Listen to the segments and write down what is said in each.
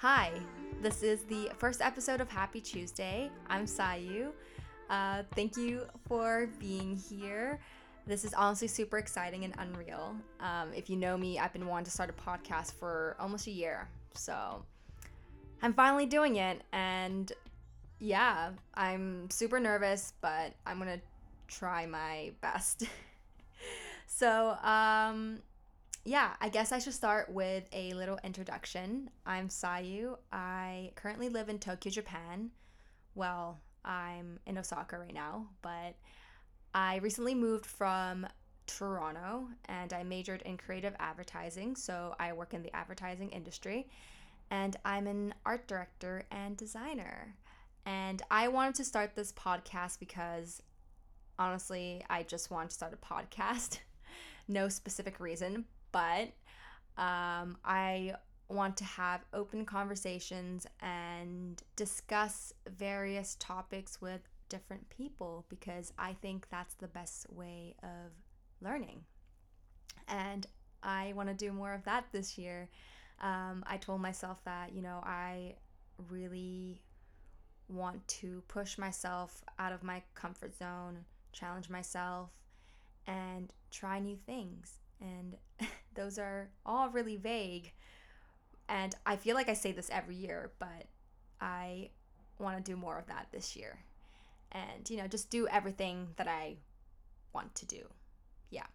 Hi, this is the first episode of Happy Tuesday. I'm Sayu. Uh, thank you for being here. This is honestly super exciting and unreal. Um, if you know me, I've been wanting to start a podcast for almost a year. So I'm finally doing it. And yeah, I'm super nervous, but I'm going to try my best. so, um, yeah, I guess I should start with a little introduction. I'm Sayu. I currently live in Tokyo, Japan. Well, I'm in Osaka right now, but I recently moved from Toronto and I majored in creative advertising. So I work in the advertising industry and I'm an art director and designer. And I wanted to start this podcast because honestly, I just want to start a podcast. no specific reason, but um, I want to have open conversations and discuss various topics with different people because I think that's the best way of learning. And I want to do more of that this year. Um, I told myself that, you know, I really want to push myself out of my comfort zone, challenge myself, and try new things. And those are all really vague. And I feel like I say this every year, but I want to do more of that this year. And, you know, just do everything that I want to do. Yeah.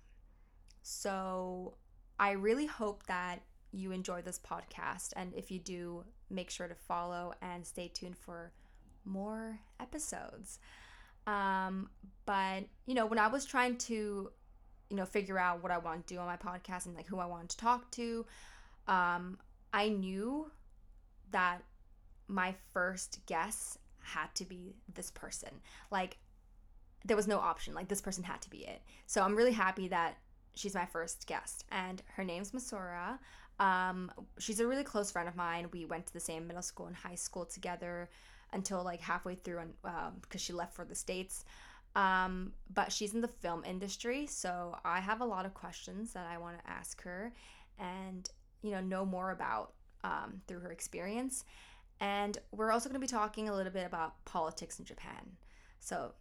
So I really hope that you enjoy this podcast. And if you do, make sure to follow and stay tuned for more episodes. Um, but, you know, when I was trying to you know, figure out what I want to do on my podcast and like who I wanted to talk to. Um, I knew that my first guess had to be this person. Like, there was no option. Like, this person had to be it. So I'm really happy that she's my first guest. And her name's Masura. Um, she's a really close friend of mine. We went to the same middle school and high school together until like halfway through, and because um, she left for the states. Um, but she's in the film industry, so I have a lot of questions that I want to ask her and, you know, know more about um, through her experience. And we're also going to be talking a little bit about politics in Japan. So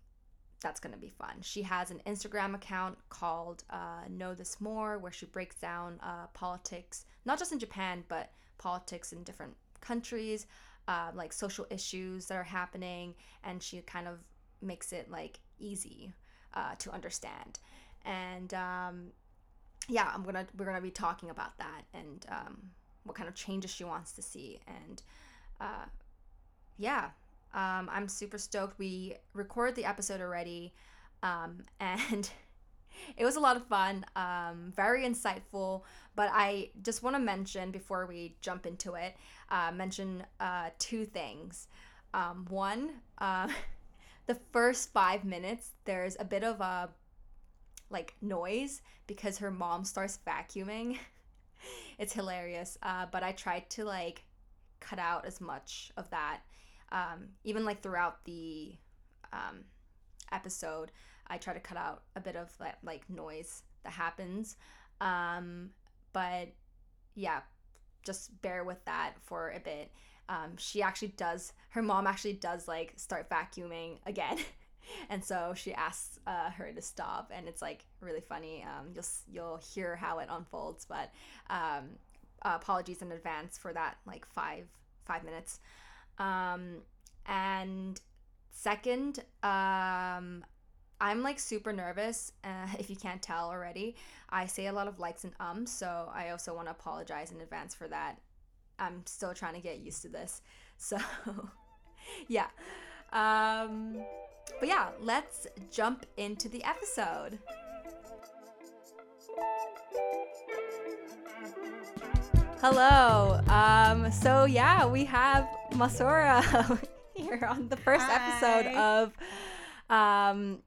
that's going to be fun. She has an Instagram account called uh, Know This More, where she breaks down uh, politics, not just in Japan, but politics in different countries, uh, like social issues that are happening. And she kind of makes it like easy uh, to understand. And um, yeah, I'm gonna we're gonna be talking about that and um, what kind of changes she wants to see. And uh, yeah, um, I'm super stoked. We recorded the episode already, um, and it was a lot of fun, um, very insightful. But I just want to mention before we jump into it, uh, mention uh, two things. Um, one, uh, the first five minutes, there's a bit of a like noise because her mom starts vacuuming. it's hilarious. Uh, but I tried to like cut out as much of that. Um, even like throughout the um, episode, I try to cut out a bit of that like noise that happens. Um, but yeah, just bear with that for a bit um, she actually does her mom actually does like start vacuuming again and so she asks uh, her to stop and it's like really funny um, you'll you'll hear how it unfolds but um, uh, apologies in advance for that like five five minutes um, and second um, I'm like super nervous. Uh, if you can't tell already, I say a lot of likes and ums, so I also want to apologize in advance for that. I'm still trying to get used to this. So, yeah. Um, but yeah, let's jump into the episode. Hello. Um, so yeah, we have Masura here on the first Hi. episode of um,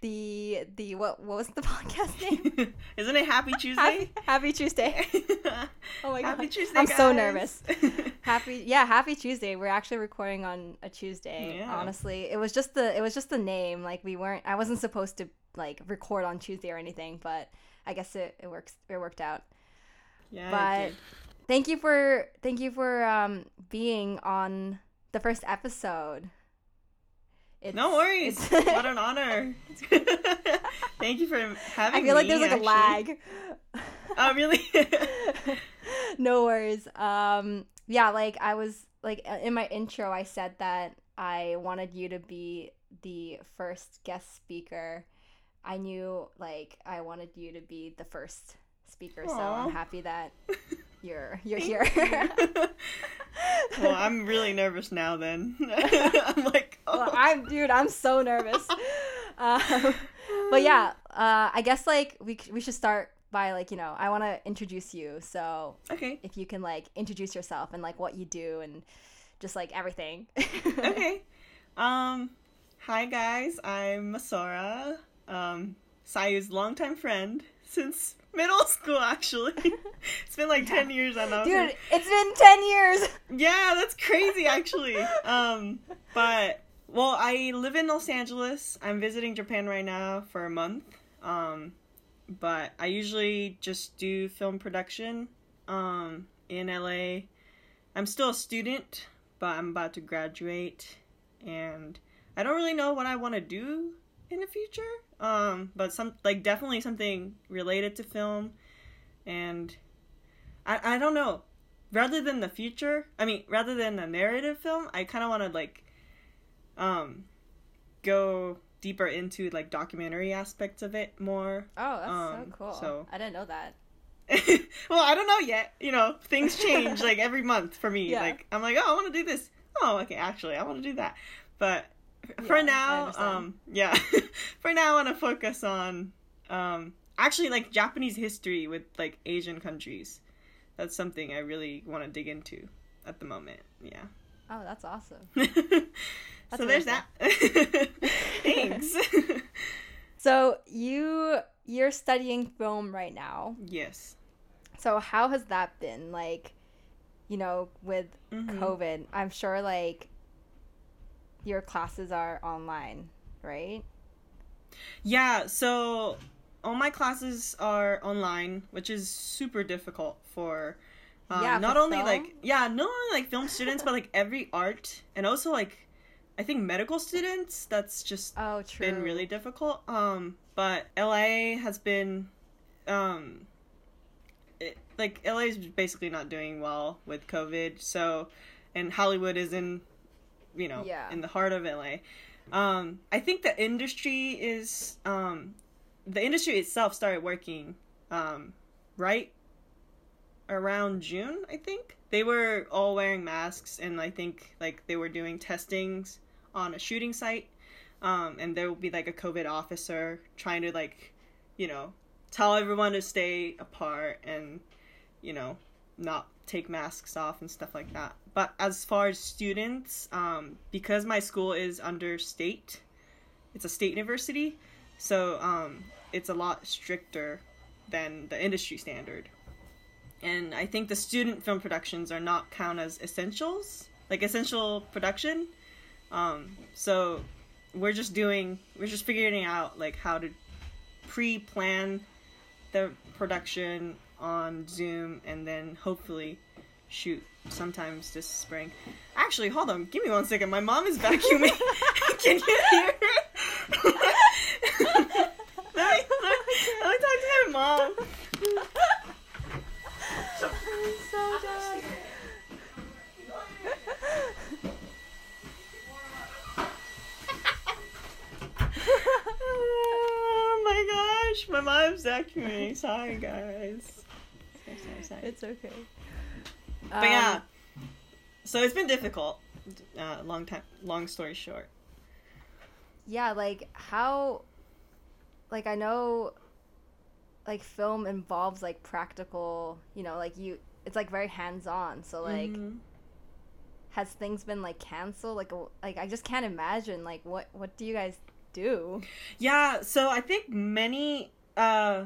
the the what what was the podcast name? Isn't it Happy Tuesday? Happy, happy Tuesday. oh my god. Happy Tuesday. I'm guys. so nervous. happy yeah, Happy Tuesday. We're actually recording on a Tuesday. Yeah. Honestly, it was just the it was just the name. Like we weren't I wasn't supposed to like record on Tuesday or anything, but I guess it, it works it worked out. Yeah. But thank you for thank you for um being on the first episode. It's, no worries. what an honor. Thank you for having me. I feel me, like there's like actually. a lag. oh, really? no worries. Um yeah, like I was like uh, in my intro I said that I wanted you to be the first guest speaker. I knew like I wanted you to be the first speaker, Aww. so I'm happy that you're you're here. well, I'm really nervous now. Then I'm like. Well, I'm dude. I'm so nervous. Um, but yeah, uh, I guess like we we should start by like you know I want to introduce you. So okay, if you can like introduce yourself and like what you do and just like everything. okay. Um. Hi guys, I'm Masora. Um, Sayu's longtime friend since middle school actually. it's been like yeah. 10 years I know. Dude, it's been 10 years. Yeah, that's crazy actually. um but well, I live in Los Angeles. I'm visiting Japan right now for a month. Um but I usually just do film production um in LA. I'm still a student, but I'm about to graduate and I don't really know what I want to do in the future. Um, but some like definitely something related to film, and I I don't know. Rather than the future, I mean, rather than a narrative film, I kind of want to like, um, go deeper into like documentary aspects of it more. Oh, that's um, so cool. So I didn't know that. well, I don't know yet. You know, things change like every month for me. Yeah. Like I'm like, oh, I want to do this. Oh, okay, actually, I want to do that. But for now, um, yeah, for now, I want to focus on, um, actually like Japanese history with like Asian countries. That's something I really want to dig into at the moment. Yeah. Oh, that's awesome. that's so there's that. Thanks. so you you're studying film right now. Yes. So how has that been like? You know, with mm-hmm. COVID, I'm sure like your classes are online, right? Yeah, so all my classes are online, which is super difficult for um, yeah, not only film? like yeah, not only like film students, but like every art and also like I think medical students. That's just oh, true. been really difficult. Um, but LA has been, um, it, like LA is basically not doing well with COVID. So, and Hollywood is in you know, yeah. in the heart of LA. Um, I think the industry is um, the industry itself started working um, right around June. I think they were all wearing masks, and I think like they were doing testings on a shooting site. Um, and there will be like a COVID officer trying to like, you know, tell everyone to stay apart and, you know, not take masks off and stuff like that. But as far as students, um, because my school is under state, it's a state university, so um, it's a lot stricter than the industry standard. And I think the student film productions are not count as essentials, like essential production. Um, so we're just doing, we're just figuring out like how to pre-plan the production on Zoom and then hopefully shoot sometimes this spring. Actually, hold on. Give me one second. My mom is vacuuming. Can you hear her? let, me, let, me, let me talk to my mom. I'm so dead. oh my gosh, my mom's vacuuming. Sorry, guys. It's okay. But um, yeah, so it's been difficult. Uh, long time. Long story short. Yeah, like how, like I know, like film involves like practical. You know, like you, it's like very hands on. So like. Mm-hmm. Has things been like canceled? Like, like I just can't imagine. Like, what what do you guys do? Yeah, so I think many uh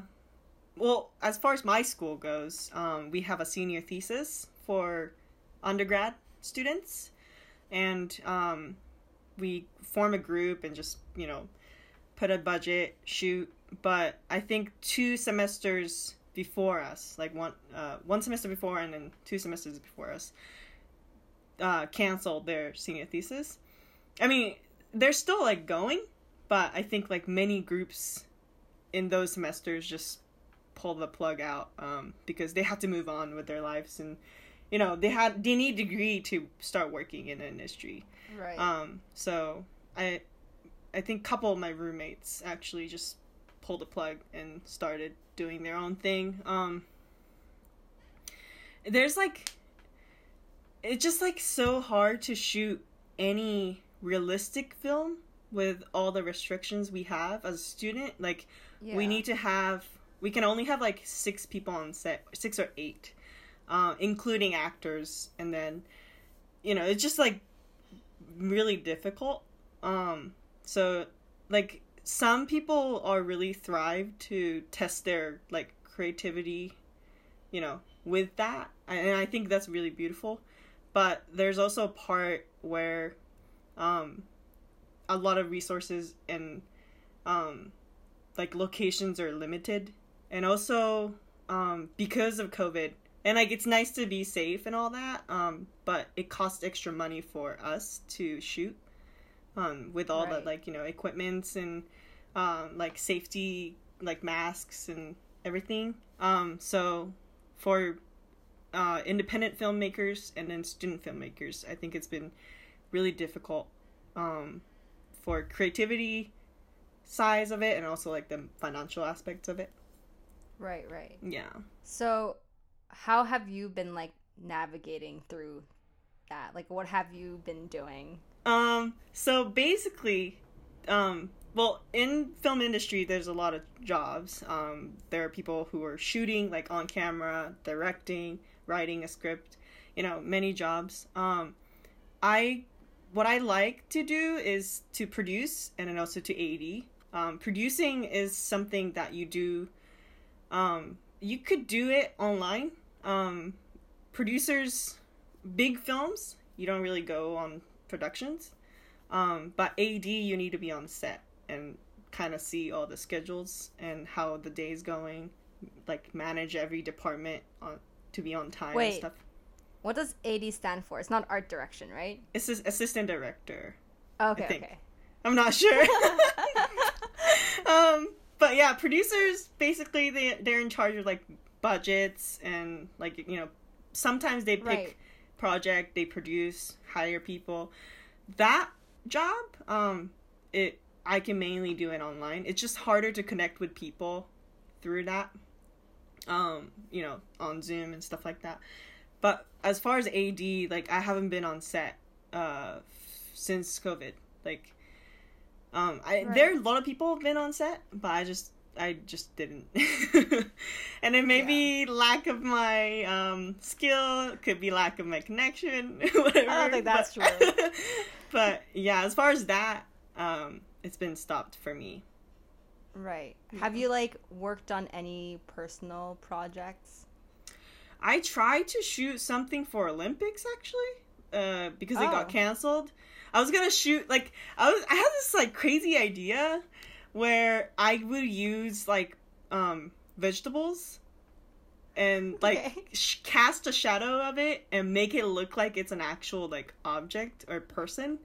well, as far as my school goes, um, we have a senior thesis for undergrad students, and um, we form a group and just you know put a budget, shoot. But I think two semesters before us, like one uh, one semester before and then two semesters before us, uh, canceled their senior thesis. I mean, they're still like going, but I think like many groups in those semesters just pull the plug out um, because they had to move on with their lives and you know they had they need degree to start working in the industry. Right. Um, so I I think a couple of my roommates actually just pulled the plug and started doing their own thing. Um, there's like it's just like so hard to shoot any realistic film with all the restrictions we have as a student. Like yeah. we need to have we can only have like six people on set, six or eight, uh, including actors, and then you know it's just like really difficult. Um, so like some people are really thrive to test their like creativity, you know, with that, and I think that's really beautiful. But there's also a part where, um, a lot of resources and, um, like locations are limited, and also, um, because of COVID, and like it's nice to be safe and all that, um, but it costs extra money for us to shoot, um, with all Right. the like you know equipments and um, like safety like masks and everything. Um, so for uh, independent filmmakers and then student filmmakers, I think it's been really difficult um, for creativity size of it and also like the financial aspects of it. right. Right. Yeah. So, how have you been like navigating through that? Like, what have you been doing? Um, so basically, um, well, in film industry, there's a lot of jobs. Um, there are people who are shooting, like on camera, directing, writing a script. You know, many jobs. Um, I, what I like to do is to produce and then also to AD. Um, producing is something that you do. Um, you could do it online. Um, producers, big films, you don't really go on productions. Um, but AD, you need to be on set and kind of see all the schedules and how the day is going, like manage every department on to be on time and stuff. What does AD stand for? It's not art direction, right? It's assistant director. Okay. think. Okay. I'm not sure. um, but yeah, producers basically they they're in charge of like budgets and like you know sometimes they pick Right. project they produce hire people. That job, um, it I can mainly do it online. It's just harder to connect with people through that. Um, you know, on Zoom and stuff like that. But as far as AD, like I haven't been on set uh since COVID. Like um I Right. there are a lot of people have been on set, but I just I just didn't. and it may be lack of my um skill, could be lack of my connection, whatever. I don't think that's but, true. but yeah, as far as that, um it's been stopped for me. Right. Have you like worked on any personal projects? I tried to shoot something for Olympics actually, uh, because it Oh. got canceled. I was gonna shoot like I was. I had this like crazy idea where I would use like um vegetables and like Okay. sh- cast a shadow of it and make it look like it's an actual like object or person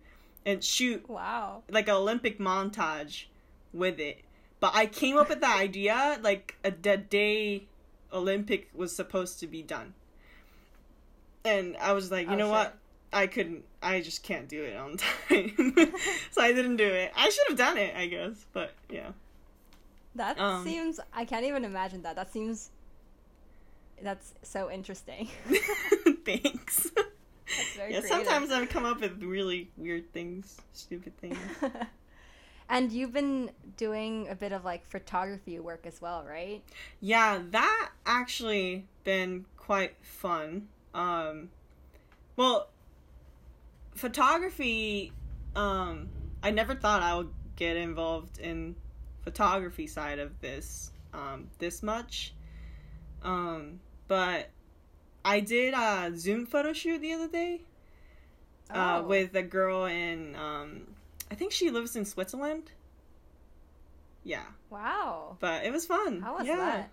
and shoot Wow. like an Olympic montage with it. But I came up with the idea like a the day Olympic was supposed to be done. And I was like, you Oh, know shit. what? I couldn't I just can't do it on time. so I didn't do it. I should have done it, I guess. But yeah. That Um, seems. I can't even imagine that. That seems. That's so interesting. Thanks. That's very yeah, creative. sometimes I come up with really weird things, stupid things. And you've been doing a bit of like photography work as well, right? Yeah, that actually been quite fun. Um well, photography um I never thought I would get involved in photography side of this um this much. Um but I did a Zoom photo shoot the other day uh, Oh. with a girl in um I think she lives in Switzerland. Yeah, Wow. but it was fun. How was yeah. that?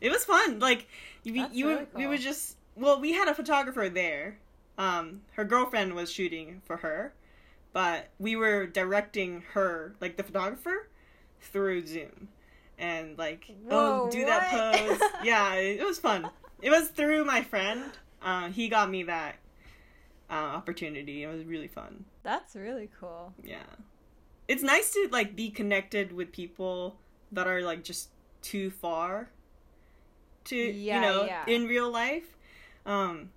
it was fun. Like you, That's you, really we cool. were just well, we had a photographer there. Um, her girlfriend was shooting for her, but we were directing her, like the photographer, through Zoom, and like Whoa, oh, do that pose. yeah, it, it was fun. It was through my friend. Uh, he got me that uh, opportunity. It was really fun. That's really cool. Yeah. It's nice to like be connected with people that are like just too far to Yeah, you know yeah. in real life. Um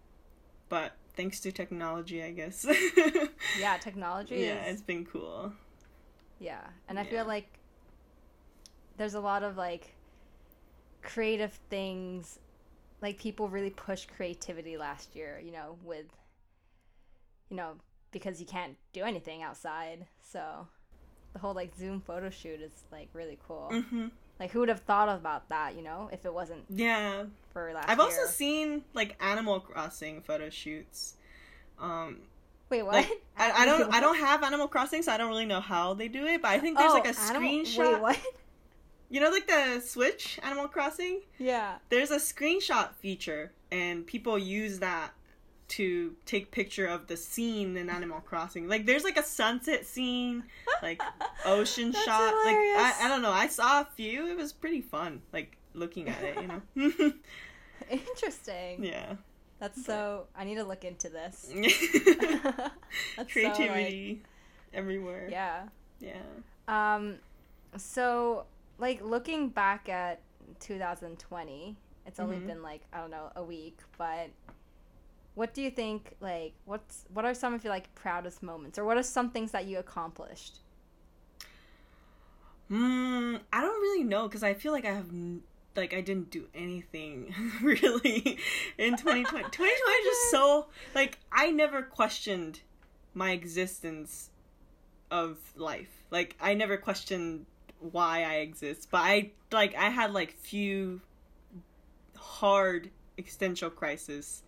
but thanks to technology, I guess. Yeah, technology yeah, is it's been cool. Yeah, and I Yeah. feel like there's a lot of like creative things like people really pushed creativity last year, you know, with you know, because you can't do anything outside. So the whole like Zoom photo shoot is like really cool. Mhm. Like who would have thought about that, you know, if it wasn't Yeah. for last I've year. also seen like Animal Crossing photo shoots. Um Wait, what? like I, I don't I don't have Animal Crossing so I don't really know how they do it, but I think there's Oh, like a animal- screenshot. Wait, what? You know like the Switch Animal Crossing? Yeah. there's a screenshot feature and people use that to take picture of the scene in Animal Crossing. Like there's like a sunset scene, like ocean shot. hilarious. Like I, I don't know. I saw a few. It was pretty fun. Like looking at it, you know. Interesting. yeah. That's so I need to look into this. That's so, like- Creativity everywhere. yeah. Yeah. Um, so like looking back at 2020, it's only Mhm. been like I don't know a week, but what do you think? Like, what's what are some of your like proudest moments, or what are some things that you accomplished? Hmm. I don't really know because I feel like I have. n- Like I didn't do anything really in 2020. 2020 is just so like I never questioned my existence of life. Like I never questioned why I exist, but I like I had like few hard existential crisis.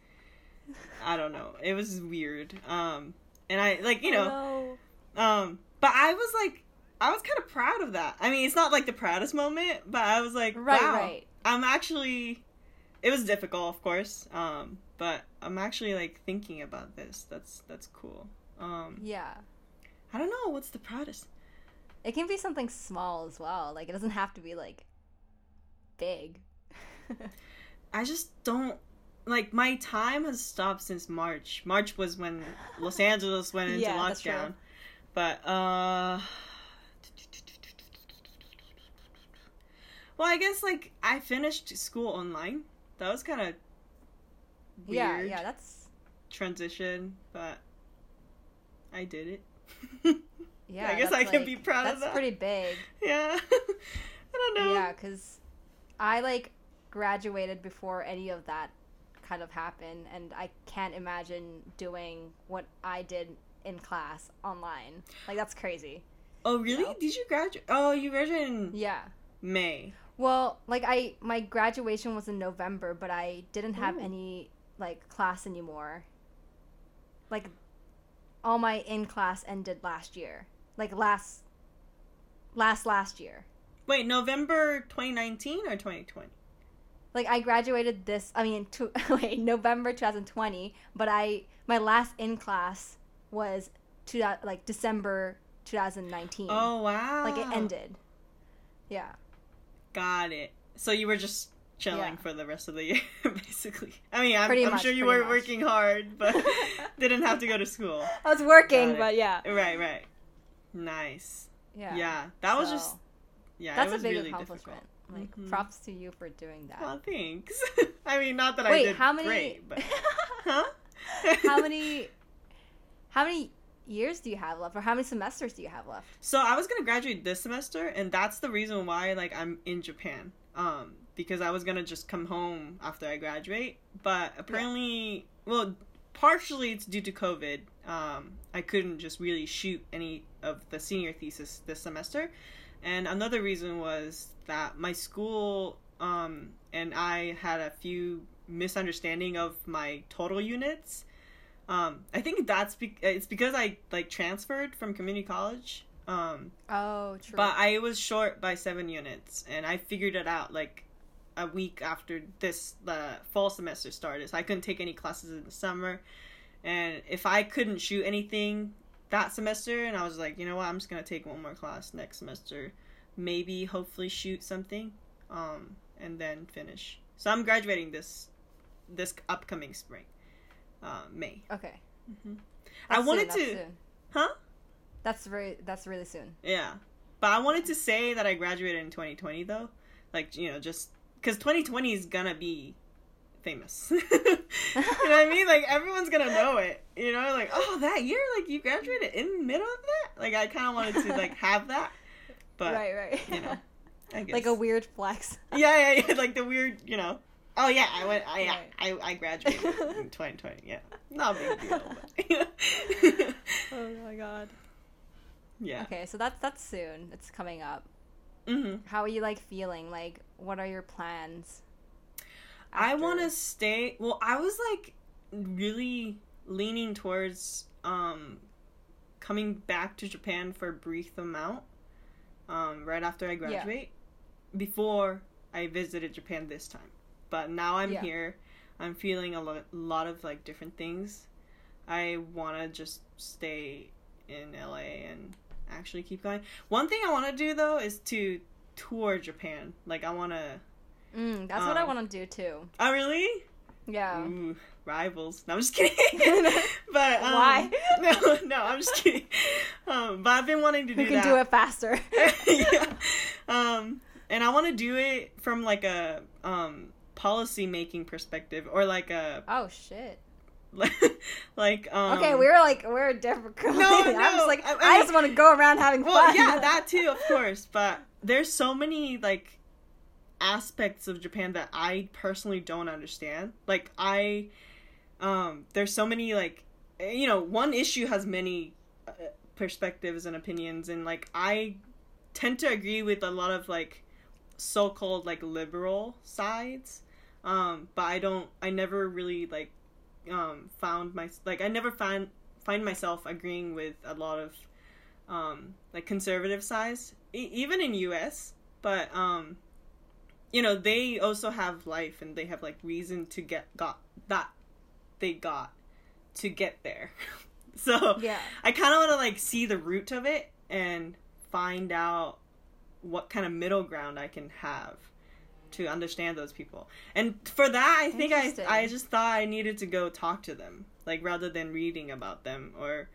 I don't know. It was weird. Um and I like, you know, No. um, but I was like, I was kind of proud of that. I mean, it's not like the proudest moment, but I was like, Right, wow, right. I'm actually. It was difficult, of course, um, but I'm actually like thinking about this. That's that's cool. Um, Yeah. I don't know what's the proudest. It can be something small as well. Like it doesn't have to be like big. I just don't like my time has stopped since March. March was when Los Angeles went into Yeah, lockdown. But uh Well, I guess like I finished school online. That was kind of weird yeah, yeah, that's transition, but I did it. yeah. I guess I can like- be proud of that. That's pretty big. yeah. I don't know. Yeah, because I like graduated before any of that kind of happen and I can't imagine doing what I did in class online. Like that's crazy. Oh, really? know? Did you graduate? Oh, you graduated in Yeah. May. Well, like I my graduation was in November, but I didn't have Ooh. any like class anymore. Like all my in class ended last year. Like last last last year. Wait, November 2019 or 2020? Like I graduated this I mean to, wait November 2020 but I my last in class was to like December 2019 Oh wow! like it ended yeah Got it. So you were just chilling Yeah. for the rest of the year, basically. I mean, I'm, I'm much, sure you were much. working hard, but didn't have to go to school. I was working but yeah Right, right. Nice. yeah Yeah, that was just yeah. that's it was a big really accomplishment difficult. Like Mhm. props to you for doing that Well, thanks. I mean, not that I did how many great, but huh? how many how many years do you have left or how many semesters do you have left So I was gonna graduate this semester, and that's the reason why like I'm in Japan. Um, because I was gonna just come home after I graduate, but apparently, well, partially it's due to COVID. Um, I couldn't just really shoot any of the senior thesis this semester, and another reason was that my school um, and I had a few misunderstanding of my total units. Um, I think that's be- it's because I like transferred from community college. Um, oh true but I was short by seven units, and I figured it out like a week after this the fall semester started. So I couldn't take any classes in the summer. And if I couldn't shoot anything that semester and I was like, you know what, I'm just gonna take one more class next semester. Maybe hopefully shoot something. Um and then finish. So I'm graduating this this upcoming spring. Uh May. Okay. Mm-hmm. I That's wanted soon, to soon. Huh? that's very. That's really soon. Yeah. But I wanted to say that I graduated in 2020 though. Like, you know, just cuz 2020 is going to be famous. you know what I mean? Like everyone's going to know it. You know, like, "Oh, that year like you graduated in the middle of that?" Like I kind of wanted to like have that. But right. Right. you know, I guess like a weird flex. Yeah, yeah, yeah, like the weird, you know. Oh yeah, I went I Right. I, I graduated in 2020. Yeah. Not a big deal, but oh my god. Yeah. Okay, so that's that's soon. It's coming up. Mhm. How are you like feeling? Like, what are your plans? I want to stay. Well, I was like really leaning towards um coming back to Japan for a brief amount um right after I graduate before I visited Japan this time. But now I'm Yeah. here. I'm feeling a lo- lot of like different things. I want to just stay in LA and actually keep going. One thing I want to do though is to tour Japan. Like I want to Mm, that's what I um, want to do too. Oh really? Yeah. Ooh, rivals. No, I'm just kidding. but um, Why? No, no, I'm just kidding. Um, but I've been wanting to do Who can that. do it faster? yeah. Um, and I want to do it from like a um policy making perspective or like a oh shit. like um. Okay, we're like we're different. No, I'm just like I- I, I just want to go around having Well, fun. yeah, that too, of course. But there's so many like aspects of Japan that I personally don't understand. Like I, um, there's so many like, eh, you know, one issue has many uh, perspectives and opinions, and like I tend to agree with a lot of like so-called like liberal sides. Um, but I don't. I never really like um found my like I never find find myself agreeing with a lot of um like conservative sides e- even in US but um you know they also have life and they have like reason to get got that they got to get there so Yeah. I kind of want to like see the root of it and find out what kind of middle ground I can have to understand those people. And for that, I think I I just thought I needed to go talk to them, like rather than reading about them or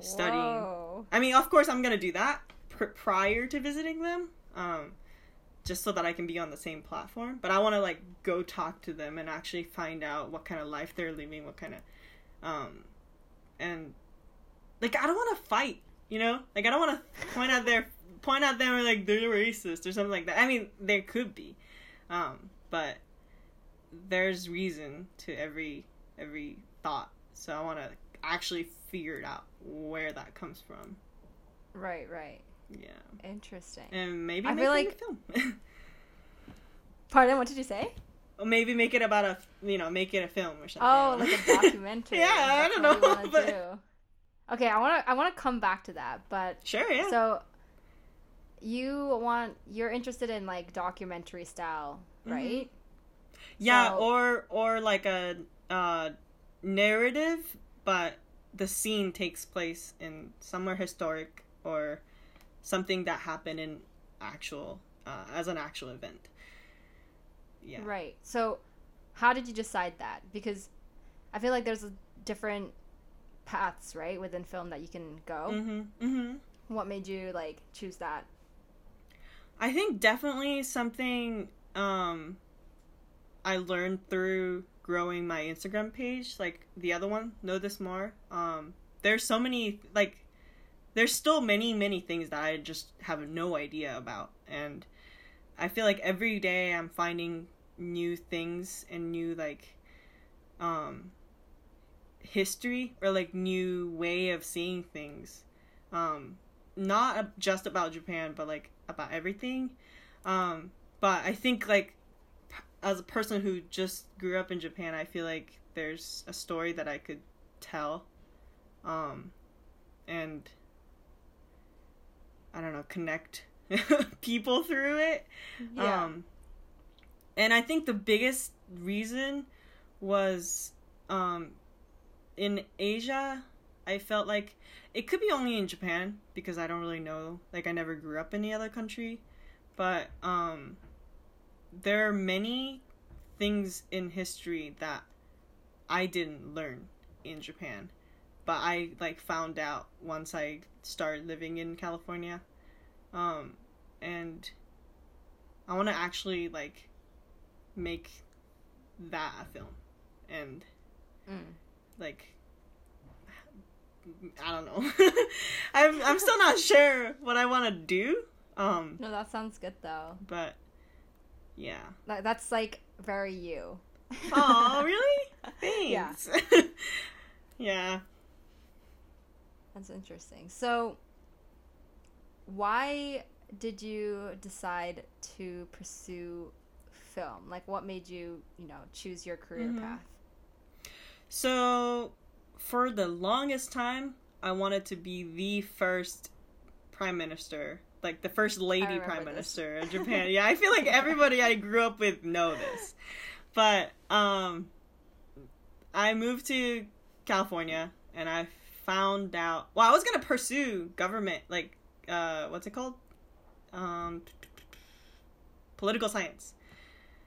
studying. Whoa. I mean, of course, I'm gonna do that pr- prior to visiting them, um, just so that I can be on the same platform. But I want to like go talk to them and actually find out what kind of life they're living, what kind of, um, and like I don't want to fight, you know, like I don't want to point out their point out them or like they're racist or something like that. I mean, there could be, um, but there's reason to every every thought. So I want to actually figure it out where that comes from. Right, right. Yeah, Interesting. and maybe I make feel like- a film. Pardon, what did you say? or maybe make it about a you know make it a film or something. Oh, like a documentary. Yeah, I don't know, but- do. Okay, I want to I want to come back to that, but sure, yeah. so you want you're interested in like documentary style, Mhm. right? yeah, so- or or like a uh, narrative, but the scene takes place in somewhere historic or something that happened in actual uh, as an actual event. Yeah. Right. So, how did you decide that? Because I feel like there's a different paths, right, within film that you can go. Mhm. Mhm. What made you like choose that? I think definitely something um I learned through growing my Instagram page, like the other one, Know This More. Um there's so many like there's still many, many things that I just have no idea about. And I feel like every day I'm finding new things and new like um history or like new way of seeing things. Um not just about Japan, but like about everything. Um, but I think like as a person who just grew up in Japan, I feel like there's a story that I could tell, um, and I don't know, connect people through it. Um, and I think the biggest reason was um, in Asia. I felt like it could be only in Japan because I don't really know. Like I never grew up in any other country, but um, there are many things in history that I didn't learn in Japan, but I like found out once I started living in California. Um, and I want to actually like make that a film and Mm. like I don't know. I'm I'm still not sure what I want to do. Um, No, that sounds good though. but yeah. That, that's like very you. Oh, really? Yeah. Thanks. yeah. That's interesting. So, why did you decide to pursue film? Like, what made you, you know, choose your career Mhm. path? So, for the longest time, I wanted to be the first prime minister, like the first lady prime this. minister of Japan. yeah, I feel like everybody I grew up with know this. But um I moved to California and I found out well, I was to pursue government like uh what's it called? Um political science.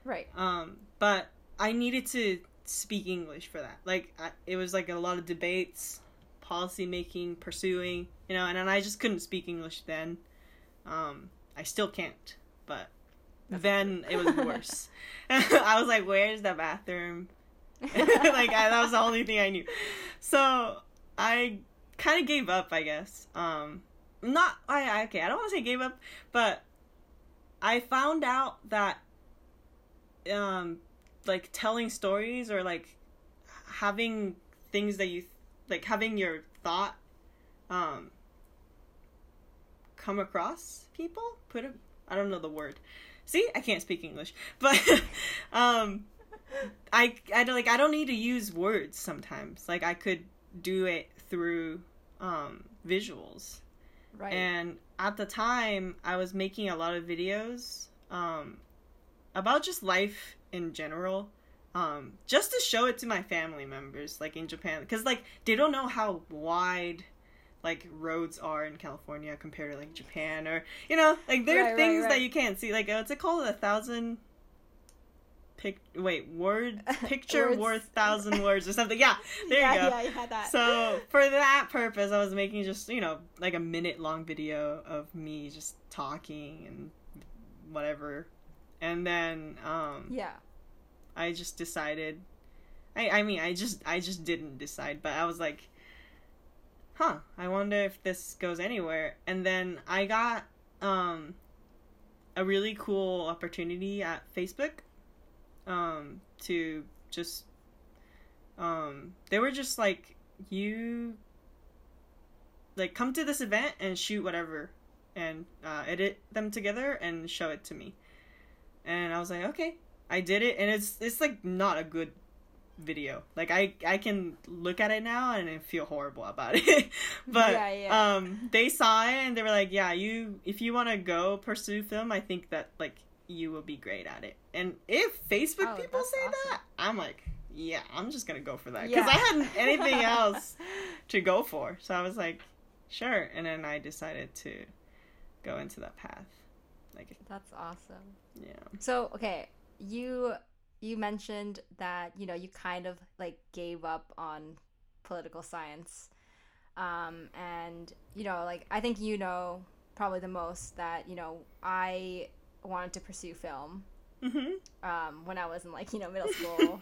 Right. Um, but I needed to speak English for that. Like, I, it was like a lot of debates, policy making, pursuing, you know, and, and I just couldn't speak English then. Um, I still can't, but then it was worse. I was like, "Where's the bathroom?" like I, that was the only thing I knew. So I kind of gave up, I guess. Um, not I okay. I don't want to say gave up, but I found out that um, like telling stories or like having things that you like having your thought um come across people put it i don't know the word see i can't speak english but um i i don't like i don't need to use words sometimes like i could do it through um visuals Right. and at the time i was making a lot of videos um about just life in general um just to show it to my family members like in japan because like they don't know how wide like roads are in california compared to like japan or you know like there Right, are right, things right. that you can't see like what's it called a thousand pic wait word picture Words. worth thousand words or something yeah there yeah, you go Yeah, you had that. so for that purpose, I was making just you know like a minute long video of me just talking and whatever, and then um, yeah. I just decided. I I mean I just I just didn't decide, but I was like, huh, I wonder if this goes anywhere. And then I got um a really cool opportunity at Facebook um to just um they were just like you like come to this event and shoot whatever and uh, edit them together and show it to me. And i was like okay. I did it and it's it's like not a good video. Like i i can look at it now and I feel horrible about it. But Yeah, yeah. um they saw it and they were like yeah you if you want to go pursue film i think that like you will be great at it and if facebook Oh, people say awesome. that i'm like yeah i'm just gonna go for that because Yeah. i hadn't anything else to go for so i was like sure and then i decided to go into that path like That's awesome. yeah So, okay, you you mentioned that, you know, you kind of like gave up on political science. Um and, you know, like I think you know probably the most that, you know, I wanted to pursue film mm-hmm um when I was in like, you know, middle school.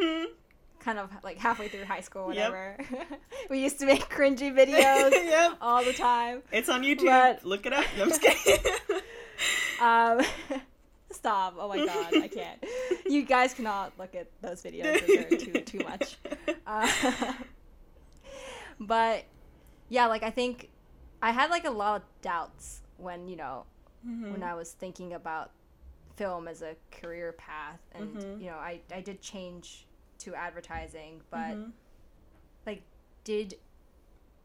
kind of like halfway through high school, Yep. whatever. we used to make cringy videos yep all the time. it's on youtube But- look it up no, i'm just kidding Um, stop! Oh my god, I can't. You guys cannot look at those videos; those are too too much. Uh, but yeah, like I think I had like a lot of doubts when you know Mhm. when I was thinking about film as a career path, and Mhm. you know I I did change to advertising, but Mhm. like did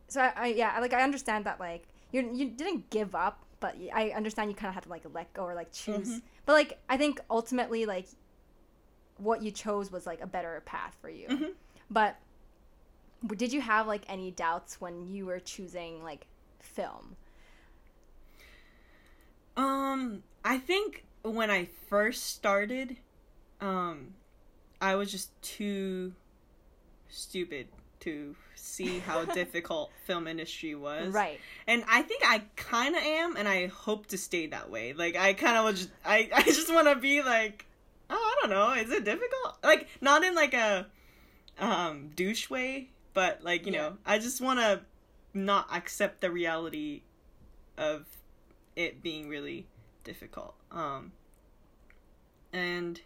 so I, I yeah like I understand that like you you didn't give up but I understand you kind of had to like let go or like choose Mhm. but like I think ultimately like what you chose was like a better path for you. Mhm. But did you have like any doubts when you were choosing like film? Um, I think when I first started, um, I was just too stupid to see how difficult film industry was. Right. And I think I kind of am, and I hope to stay that way. Like I kind of was, just, I I just want to be like, oh, I don't know, is it difficult? Like not in like a um douche way, but like you Yeah. know, I just want to not accept the reality of it being really difficult. Um and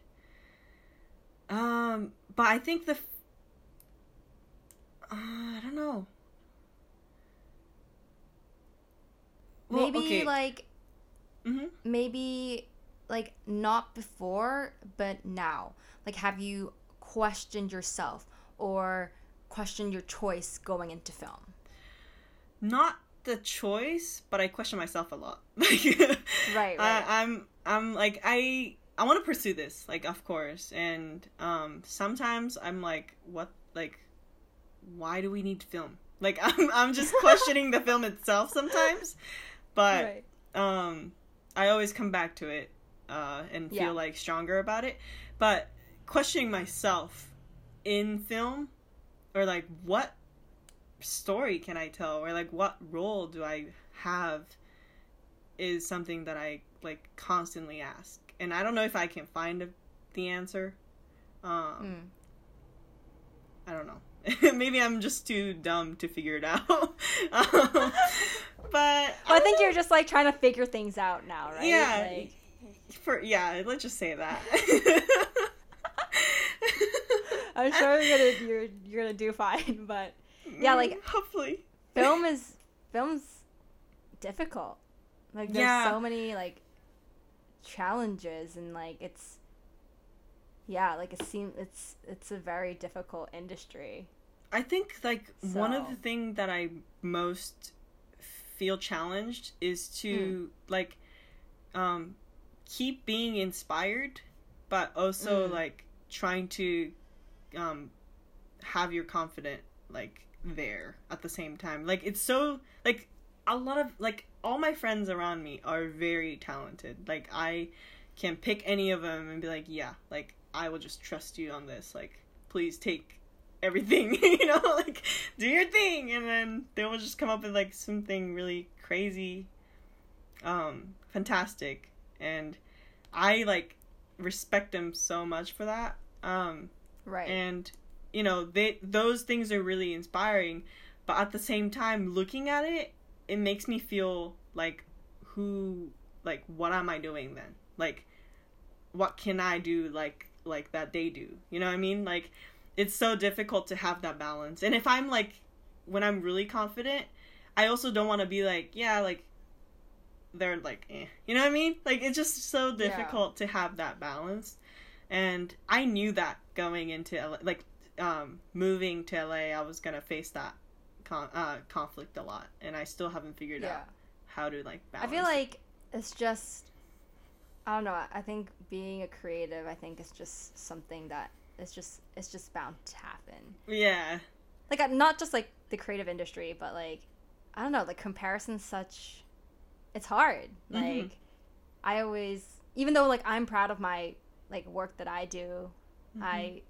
um but I think the f- uh, I don't know. Well, maybe okay. like Mhm. maybe like not before but now like have you questioned yourself or questioned your choice going into film not the choice, but I question myself a lot. Like, Right, right. I, I'm, I'm like, I, I want to pursue this, like, of course, and um, sometimes I'm like, what, like, why do we need film? Like, I'm, I'm just questioning the film itself sometimes, but um, I always come back to it, uh, and feel Yeah. like stronger about it. But questioning myself in film, or like, what story can I tell or like what role do I have is something that I like constantly ask. And I don't know if I can find a, the answer. Um Mm. I don't know. Maybe I'm just too dumb to figure it out. um, but Well, I think you're just like trying to figure things out now, right? Yeah. Like, for yeah, let's just say that. I'm sure you're gonna you're, you're gonna do fine, but Yeah, like- Mm, hopefully. film is film's difficult. Like there's Yeah. so many like challenges and like it's yeah, like it seems it's it's a very difficult industry. I think like one of the thing that I most feel challenged is to Hmm. like um keep being inspired but also Mm. like trying to um have your confident like there at the same time. Like it's so like a lot of like all my friends around me are very talented. Like I can pick any of them and be like, yeah, like I will just trust you on this. Like please take everything, you know, like do your thing and then they will just come up with like something really crazy um fantastic and I like respect them so much for that. Um Right. and you know they those things are really inspiring but at the same time looking at it it makes me feel like who like what am i doing then? Like what can i do like like that they do? You know what i mean? Like it's so difficult to have that balance. And if i'm like when i'm really confident i also don't want to be like yeah like they're like eh. you know what i mean? Like it's just so Yeah. difficult to have that balance. And i knew that going into like um moving to la i was gonna face that con- uh, conflict a lot and i still haven't figured yeah. out how to like balance. I feel like it's just I don't know. I think being a creative, I think it's just something that it's just it's just bound to happen. yeah Like not just like the creative industry, but like I don't know. Like comparison's such it's hard. Like Mhm. I always, even though like I'm proud of my like work that I do, Mm-hmm. I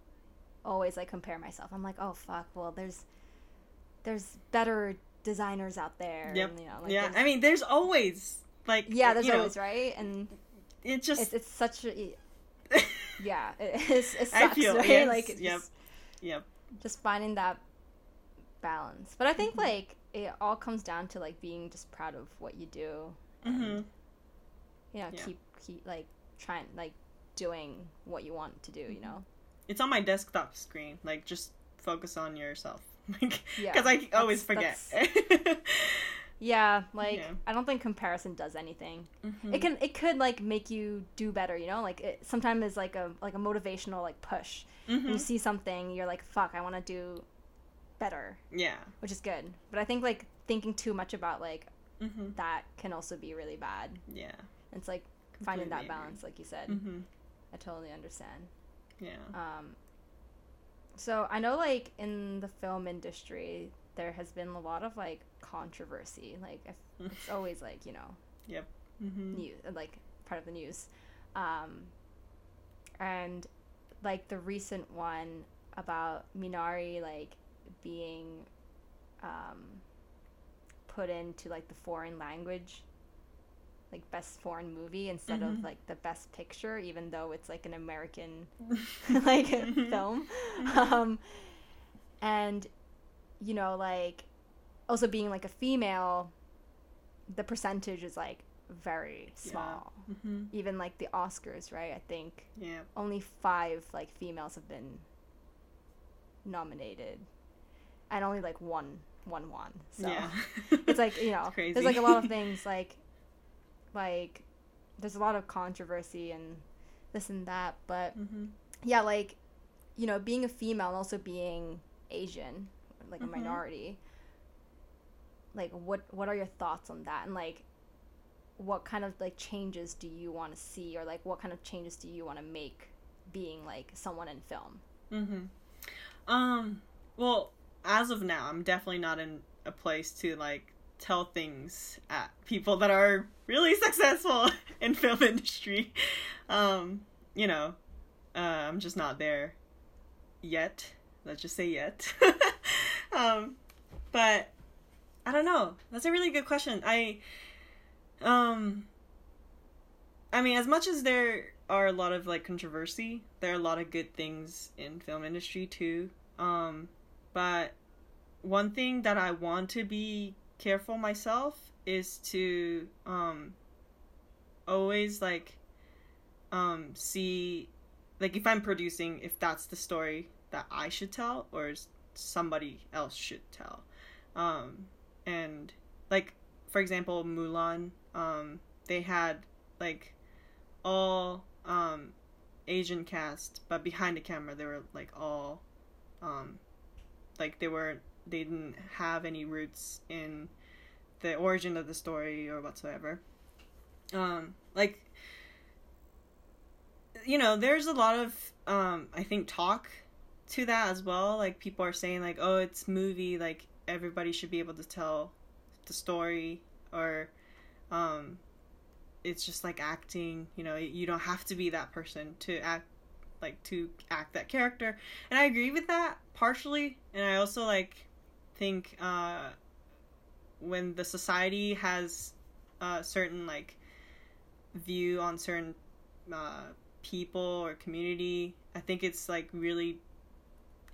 always like compare myself. I'm like, oh fuck. Well, there's there's better designers out there. Yep. and, you know, like, yeah i mean there's always like yeah, there's you know, always right, and it just it's, it's such a yeah, it, it's, it I feel- right? yes, like it's yep. just, yep just finding that balance. But I think Mhm. like it all comes down to like being just proud of what you do. And, you know, Yeah. keep keep like trying like doing what you want to do. Mm-hmm. You know. It's on my desktop screen like just focus on yourself like Yeah, because i always forget Yeah, like Yeah. I don't think comparison does anything. Mhm. It can it could like make you do better. You know, like it sometimes is like a like a motivational like push. When you see something, you're like, fuck, I want to do better. yeah which is good. But I think like thinking too much about like hmm that can also be really bad. yeah It's like finding that Completely agree. balance, like you said. hmm I totally understand. Yeah. Um, so I know, like in the film industry, there has been a lot of like controversy. Like it's always like you know hmm news, like part of the news, um, and like the recent one about Minari like being um, put into like the foreign language like best foreign movie instead Mhm. of like the best picture even though it's like an american like film um and you know like also being like a female the percentage is like very Yeah. small hmm even like the oscars right i think Yeah. only five like females have been nominated and only like one one won so Yeah. it's like you know there's like a lot of things like like there's a lot of controversy and this and that but hmm yeah like you know being a female and also being asian like a Mhm. minority like what what are your thoughts on that and like what kind of like changes do you want to see or like what kind of changes do you want to make being like someone in film hmm Um. Well, as of now, I'm definitely not in a place to like tell things at people that are really successful in film industry. Um. You know, uh, I'm just not there yet. Let's just say yet. um. But I don't know. That's a really good question. I. Um. I mean, as much as there are a lot of like controversy, there are a lot of good things in film industry too. Um, but one thing that I want to be careful myself is to um always like um see like if I'm producing if that's the story that I should tell or somebody else should tell. Um and like for example Mulan um they had like all um Asian cast, but behind the camera they were like all um like they were they didn't have any roots in the origin of the story or whatsoever. Um like you know, there's a lot of um I think talk to that as well. Like people are saying like, "Oh, it's movie, like everybody should be able to tell the story or um it's just like acting you know you don't have to be that person to act like to act that character and i agree with that partially and i also like think uh when the society has a certain like view on certain uh people or community i think it's like really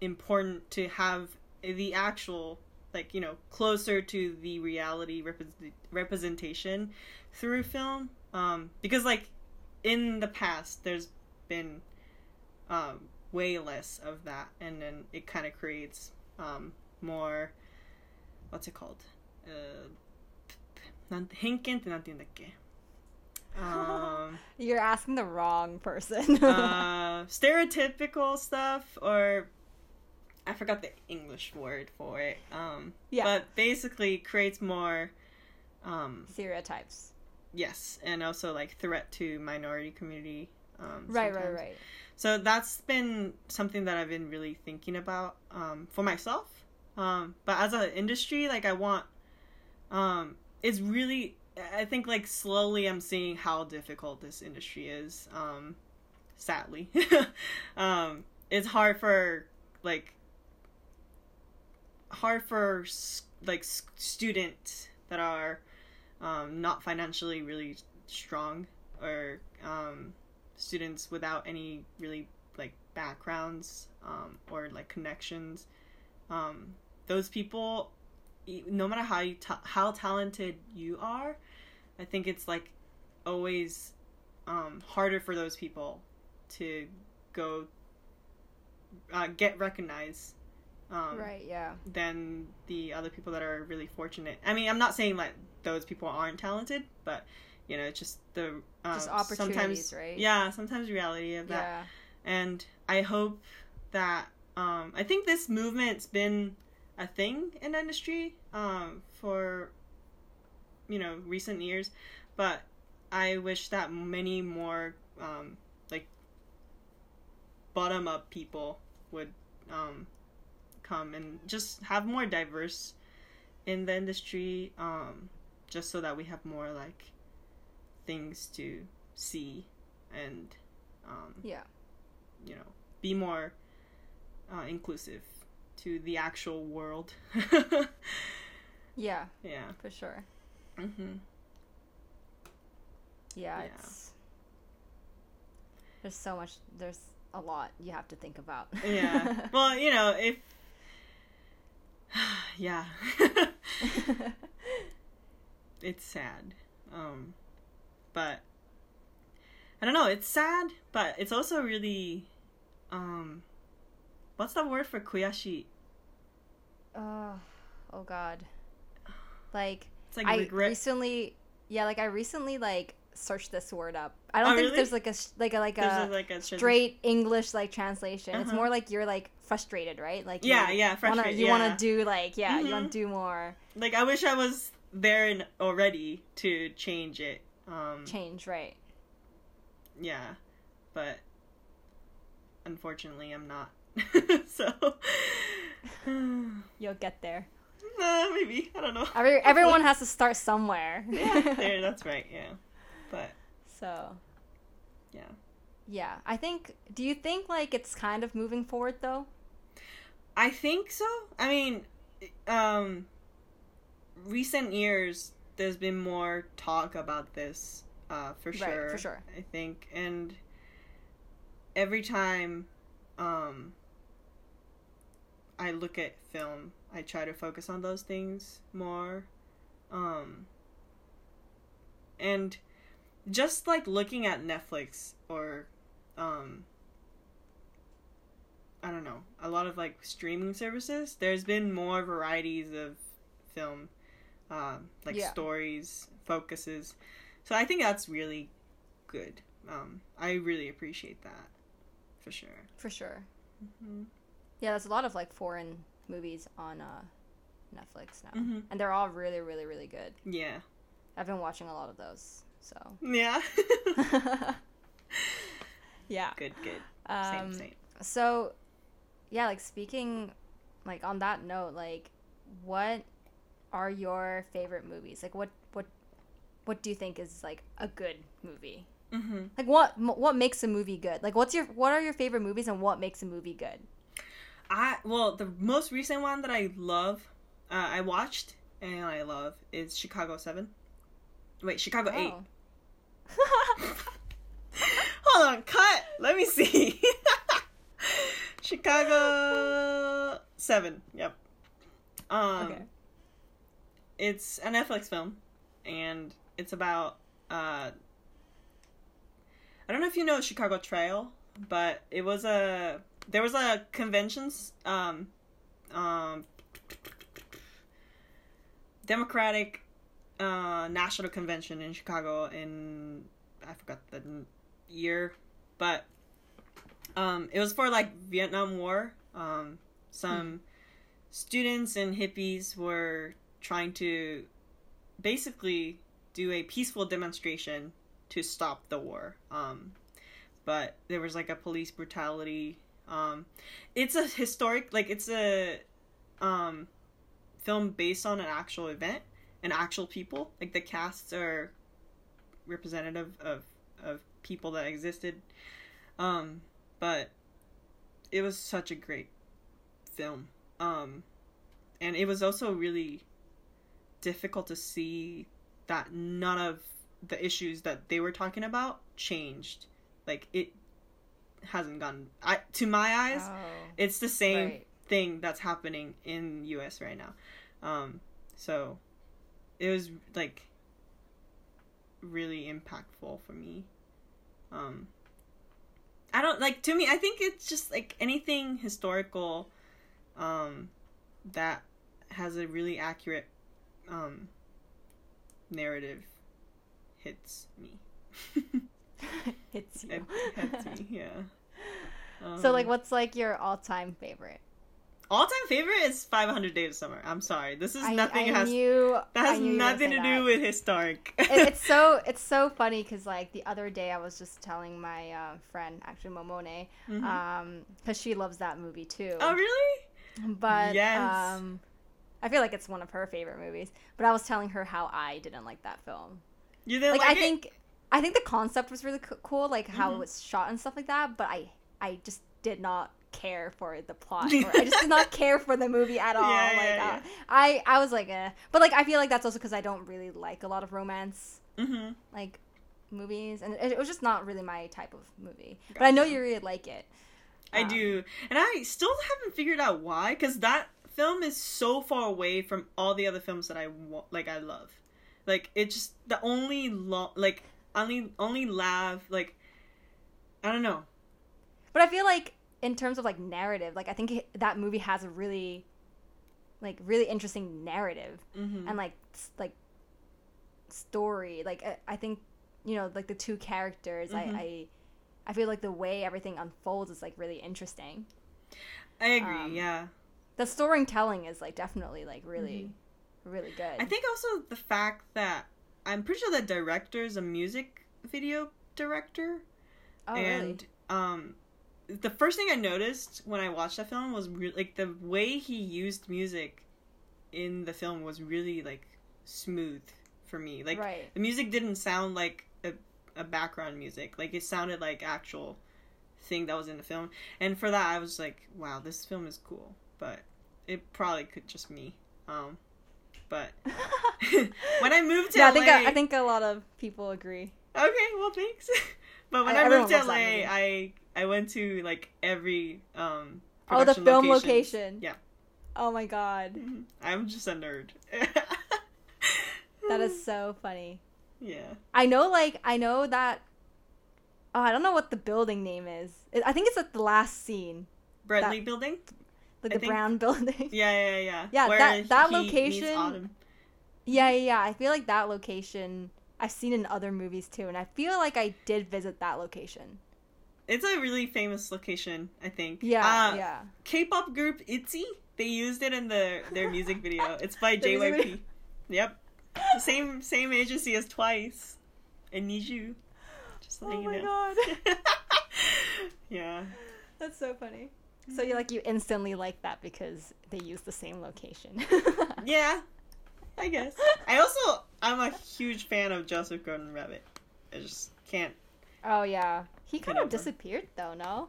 important to have the actual like you know closer to the reality represent- representation through film. Um because like in the past there's been um way less of that and then it kind of creates um more what's it called uh なんて偏見ってなんて言うんだっけ um you're asking the wrong person uh, stereotypical stuff or I forgot the English word for it. Um, Yeah. But basically creates more, um, stereotypes yes, and also like threat to minority community. Um, right right sometimes. right So that's been something that I've been really thinking about um, for myself. um, but as an industry, like I want, um, it's really. I think like slowly I'm seeing how difficult this industry is. Um, sadly, um, it's hard for like hard for like students that are um, not financially really strong or um, students without any really like backgrounds um, or like connections. Um, those people, no matter how you ta- how talented you are, I think it's like always um, harder for those people to go uh, get recognized. Um, right yeah than the other people that are really fortunate. I mean, I'm not saying like those people aren't talented, but you know, it's just the um, Just opportunities, sometimes, right? Yeah, sometimes reality of that. yeah And I hope that um, I think this movement's been a thing in the industry um, for you know recent years, but I wish that many more um, like bottom up people would um, come and just have more diverse in the industry, um, just so that we have more like things to see and um, Yeah. you know be more uh, inclusive to the actual world. Yeah, yeah. for sure. hmm Yeah, Yeah. it's there's so much there's a lot you have to think about. Yeah. well, you know, if yeah, it's sad. Um, but I don't know. It's sad, but it's also really um, what's the word for kuyashi? Oh, oh god. Like It's like I regret. recently yeah, like I recently like searched this word up. I don't Oh, think really? there's like a like a like a, a, like a straight English like translation. It's Uh-huh. more like you're like frustrated, right? Like Yeah, you yeah, wanna, frustrated, you want to do like yeah, you Mhm. want to do more Like I wish I was there and already to change it. Um, change, right? yeah, but unfortunately, I'm not. so You'll get there. uh, maybe I don't know. Every, everyone has to start somewhere. yeah, there. That's right. Yeah, but so yeah, yeah, I think. Do you think like it's kind of moving forward though? I think so. I mean, um, recent years there's been more talk about this, uh, for Right, sure. for sure. I think, and every time, um, I look at film, I try to focus on those things more, um, and just like looking at Netflix or, um, I don't know, a lot of like streaming services, there's been more varieties of film, um, like Yeah. stories, focuses. So I think that's really good. Um, I really appreciate that, for sure. For sure. hmm Yeah, there's a lot of like foreign movies on uh, Netflix now, Mhm. and they're all really, really, really good. Yeah. I've been watching a lot of those. So Yeah. yeah. good, good. Um, Same, same. So, yeah, like speaking, like on that note, like, what are your favorite movies? Like, what what what do you think is like a good movie? hmm Like, what m- what makes a movie good? Like, what's your what are your favorite movies and what makes a movie good? I well, the most recent one that I love, uh, I watched and I love is Chicago Seven. Wait, Chicago Eight. Oh. Hold on, cut. Let me see. Chicago Seven. Yep. Um, okay. it's a Netflix film, and it's about. Uh, I don't know if you know Chicago Trail, but it was a there was a conventions um, um, Democratic uh, National Convention in Chicago in I forgot the year, but um, it was for like Vietnam War. Um, some students and hippies were trying to basically do a peaceful demonstration to stop the war. Um, but there was like a police brutality. Um, it's a historic, like it's a um, film based on an actual event and actual people. Like the casts are representative of of people that existed. Um, but it was such a great film. Um, and it was also really difficult to see that none of the issues that they were talking about changed. Like it hasn't gone. I to my eyes, Oh, it's the same right. thing that's happening in US right now. Um, so it was like really impactful for me. Um, I don't like to me. I think it's just like anything historical, um, that has a really accurate, um, narrative hits me. Hits you. it hits me, yeah. so, Um, like, what's like your all time favorite? all time favorite is 500 Days of Summer. I'm sorry. This is I, nothing I has knew, that has knew you gonna nothing to that. do with historic. it, it's so it's so funny because like the other day I was just telling my uh, friend actually Momone Mhm. um because she loves that movie too. oh really? but Yes. um I feel like it's one of her favorite movies. But I was telling her how I didn't like that film. You didn't Like, like, I it? think I think the concept was really co- cool, like how Mhm. it was shot and stuff like that. But I I just did not care for the plot. Or I just did not care for the movie at all. Yeah, like yeah, uh, I I was like, eh. But like I feel like that's also because I don't really like a lot of romance Mhm. like movies, and it, it was just not really my type of movie. But I know you really like it. I Um, do, and I still haven't figured out why. Because that film is so far away from all the other films that I wa- like. I love, like it just the only lo- like only only laugh like I don't know. But I feel like in terms of like narrative, like I think it, that movie has a really like really interesting narrative Mm-hmm. and like like story. Like I, I think you know like the two characters. Mhm. I, I I feel like the way everything unfolds is like really interesting. I agree. um, yeah, The storytelling is like definitely like really really good. I think also the fact that I'm pretty sure the director is a music video director, oh and um, the first thing I noticed when I watched that film was re- like the way he used music in the film was really like smooth for me. Like? Right. the music didn't sound like a, a background music. Like it sounded like actual thing that was in the film. And for that I was like, wow, this film is cool. But it probably could just me. Um but when I moved to yeah, LA I think I, I think a lot of people agree. Okay, well thanks. but when I- I, moved to LA, that. I I went to like every um Oh, the film locations. location. Yeah. Oh my god, Mhm. I'm just a nerd. that is so funny. Yeah. I know, like, I know that. Oh, I don't know what the building name is. I think it's at the last scene, Bradley Building? Like I the think- brown building. Yeah, yeah, yeah. Yeah, Where that- that location- yeah, yeah, yeah. I feel like that location I've seen in other movies too, and I feel like I did visit that location. It's a really famous location, I think. Yeah, Uh, yeah. K-pop group ITZY. They used it in the their music video. It's by JYP. Yep. Same same agency as Twice. And NiziU. Just Oh letting my you know. god, yeah. that's so funny. So you like you instantly like that because they use the same location. Yeah. I guess. I also I'm a huge fan of Joseph Gordon-Levitt. I just can't. Oh yeah, he kind of disappeared though. No.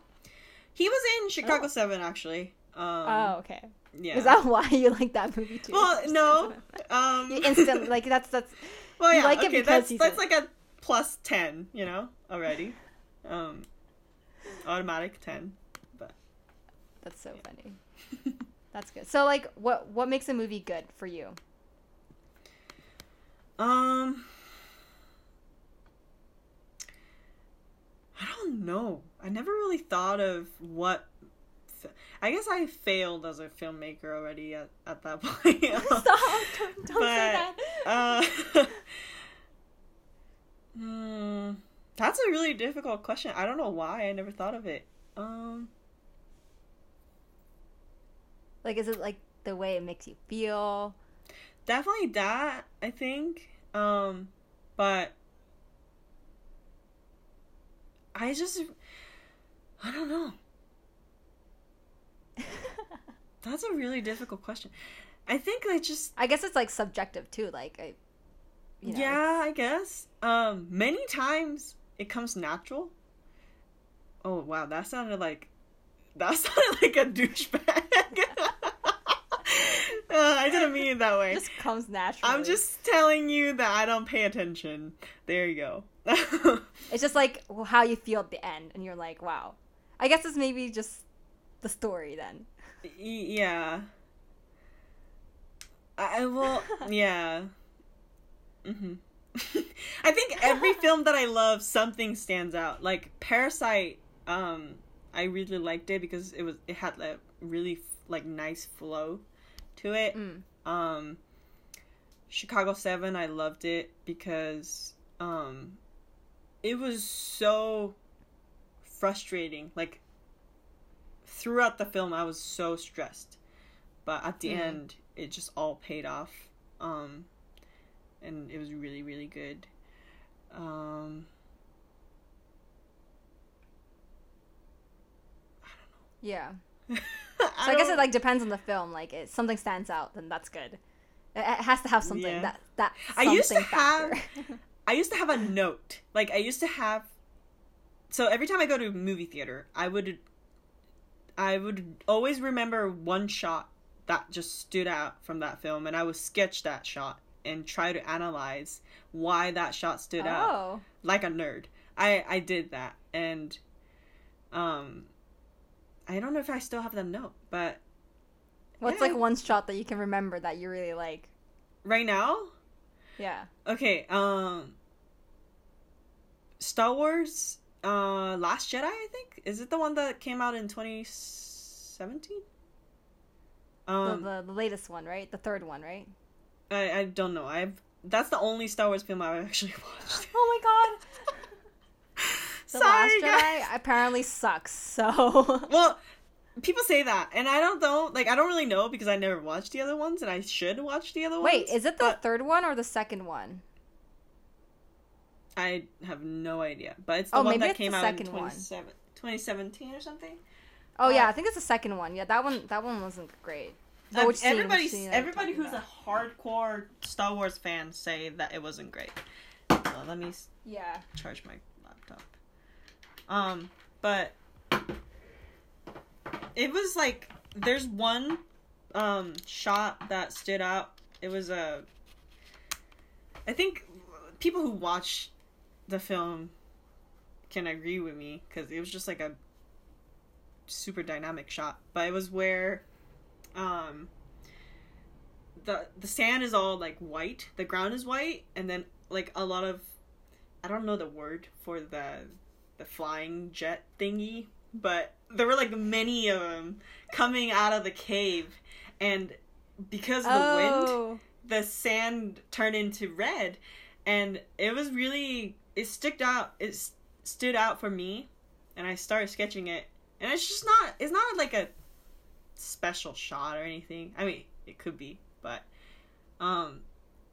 He was in Chicago Oh. Seven actually. Um, oh okay. yeah. Is that why you like that movie too? well, no. Um, you instantly like that's that's Well, You yeah, like it okay, because that's he's that's like a plus ten, you know, already. Um, automatic ten. That's so funny. That's good. So like, what what makes a movie good for you? Um, I don't know. I never really thought of what. I guess I failed as a filmmaker already at, at that point. Stop! Don't, don't say that. Uh, hmm, that's a really difficult question. I don't know why I never thought of it. Um, like, is it like the way it makes you feel? definitely that. I think. Um, but I just, I don't know. That's a really difficult question. I think I just I guess it's like subjective too. Like, I, you know, yeah, I guess. Um, many times it comes natural. Oh wow, that sounded like that sounded like a douchebag. I didn't mean it that way. it just comes naturally. I'm just telling you that I don't pay attention. There you go. It's just like how you feel at the end, and you're like, wow. I guess it's maybe just the story then. Yeah. I will. Yeah. hmm I think every film that I love, something stands out. Like Parasite, um, I really liked it because it was it had a really like nice flow to it. Mm. Um, Chicago Seven, I loved it because um, it was so frustrating. Like throughout the film, I was so stressed. but at the Mhm. end, it just all paid off. Um, and it was really, really good. Um, Yeah. I So I, guess it like depends on the film. Like, if something stands out, then that's good. It, has to have something Yeah. that that. I used to something factor. I used to have a note. Like I used to have so every time I go to a movie theater, I would I would always remember one shot that just stood out from that film and I would sketch that shot and try to analyze why that shot stood out oh. like a nerd. I I did that and um I don't know if I still have them. note, but What's Yeah. like one shot that you can remember that you really like? right now Yeah. Okay, um Star Wars uh Last Jedi, I think. Is it the one that came out in 2017? Um the, the, the latest one, right? The third one, right? I I don't know. I've that's the only Star Wars film I've actually watched. Oh my god. The Sorry, Last guys. Jedi apparently sucks. So Well, people say that, and I don't know. Like, I don't really know because I never watched the other ones, and I should watch the other ones. wait, is it the but third one or the second one? I have no idea. But it's the Oh, one that came out in 27 2017 or something. Oh yeah, Uh, I think it's the second one. Yeah, that one that one wasn't great. Oh, which everybody, scene everybody who's about? a hardcore Star Wars fan say that it wasn't great. So let me yeah. charge my. Um, but it was like there's one um shot that stood out. It was a. I think people who watch the film can agree with me because it was just like a super dynamic shot. But it was where um the the sand is all like white, the ground is white, and then like a lot of I don't know the word for the the flying jet thingy, but there were like many of them coming out of the cave, and because of the wind, Oh. the sand turned into red, and it was really it stuck out. It s- stood out for me, and I started sketching it, and it's just not it's not like a special shot or anything. I mean, it could be, but um,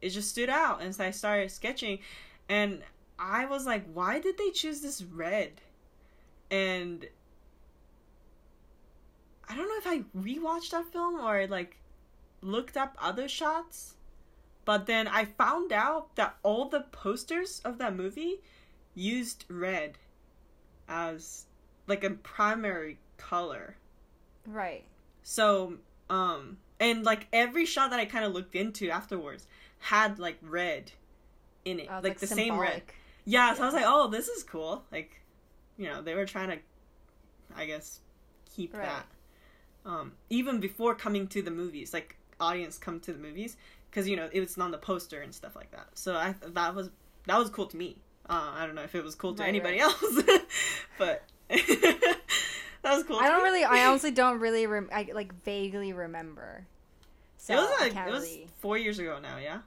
it just stood out, and so I started sketching, and I was like, why did they choose this red? And I don't know if I rewatched that film or like looked up other shots, but then I found out that all the posters of that movie used red as like a primary color. Right. So, um, and like every shot that I kind of looked into afterwards had like red in it, Oh, it's, like, the same red. Yeah, so I was like, oh, this is cool. Like, you know, they were trying to, I guess, keep Right. that. Um, even before coming to the movies, like audience come to the movies, because you know it was on the poster and stuff like that. So I that was that was cool to me. Uh, I don't know if it was cool to Right, anybody right. else, but that was cool. I to don't me. really. I honestly don't really. Rem- I like vaguely remember. So it was like it was four years ago now. Yeah,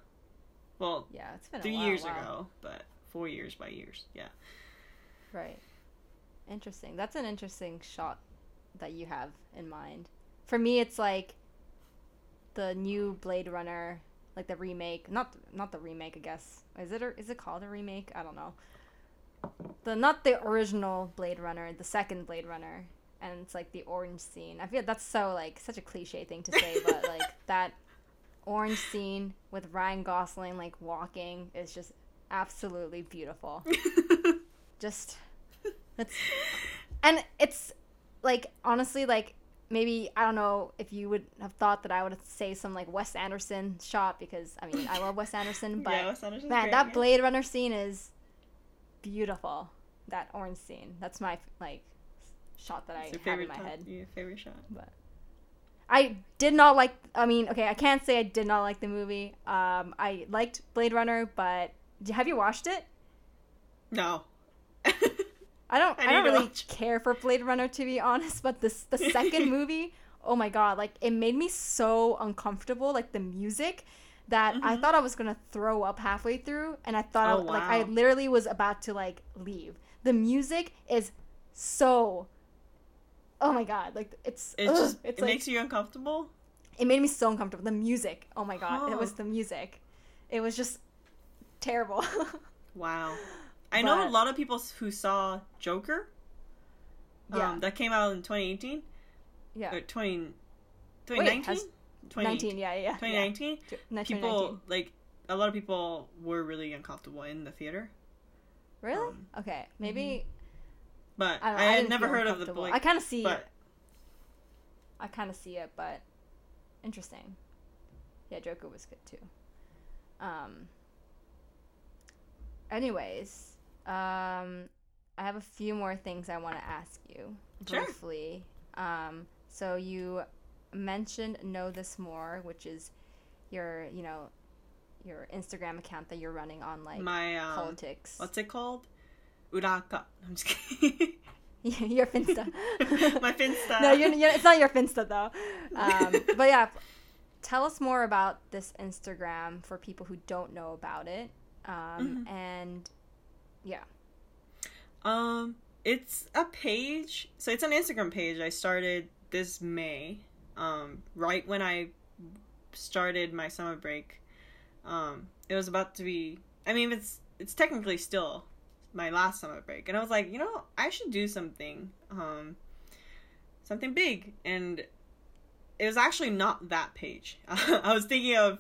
well, Yeah, it's been a three while, years wow. ago, but four years by years. Yeah. Right. Interesting. That's an interesting shot that you have in mind. For me, it's like the new Blade Runner, like the remake. Not not the remake, I guess. Is it or is it called a remake? I don't know. The not the original Blade Runner, the second Blade Runner, and it's like the orange scene. I feel that's so like such a cliche thing to say, but like that orange scene with Ryan Gosling like walking is just absolutely beautiful just that's and it's like honestly like maybe i don't know if you would have thought that i would say some like wes anderson shot because i mean i love wes anderson but yeah, Wes man great, that blade runner scene is beautiful that orange scene that's my like shot that It's i have in my top- head Your favorite shot. but I did not like. I mean, okay, I can't say I did not like the movie. Um, I liked Blade Runner, but have you watched it? No. I don't. I I, don't really watch. care for Blade Runner to be honest. But this the second movie. Oh my god! Like it made me so uncomfortable. Like the music. That I Mhm. thought I was gonna throw up halfway through, and I thought I, Oh, like I literally was about to like leave. The music is so. Oh my god! Like it's It ugh, just it's it like makes you uncomfortable. it made me so uncomfortable. The music, oh my god, it was the music. It was just terrible. Wow. I know a lot of people who saw Joker. Yeah. Um, that came out in 2018 yeah, or 20, Wait, 2019. 19, yeah, yeah, yeah. 2019. Yeah. People like a lot of people were really uncomfortable in the theater, Really? um, okay, maybe but I, I, know, I had never heard of the boy. I kind of see it. but I kind of see it, but interesting. Yeah, Joker was good too. Um. Anyways, um, I have a few more things I want to ask you Sure. briefly. Um, so you mentioned know this more, which is your, you know, your Instagram account that you're running on like my um, politics. what's it called? Uraka. I'm just kidding. your Finsta. my Finsta. no, you're, you're, it's not your Finsta though. Um, but yeah, tell us more about this Instagram for people who don't know about it. Um, Mhm. And yeah, Um, it's a page. So it's an Instagram page I started this May. Um, right when I started my summer break. Um, it was about to be. I mean, it's it's technically still my last summer break, and I was like, you know, I should do something, um, something big, and it was actually not that page. I was thinking of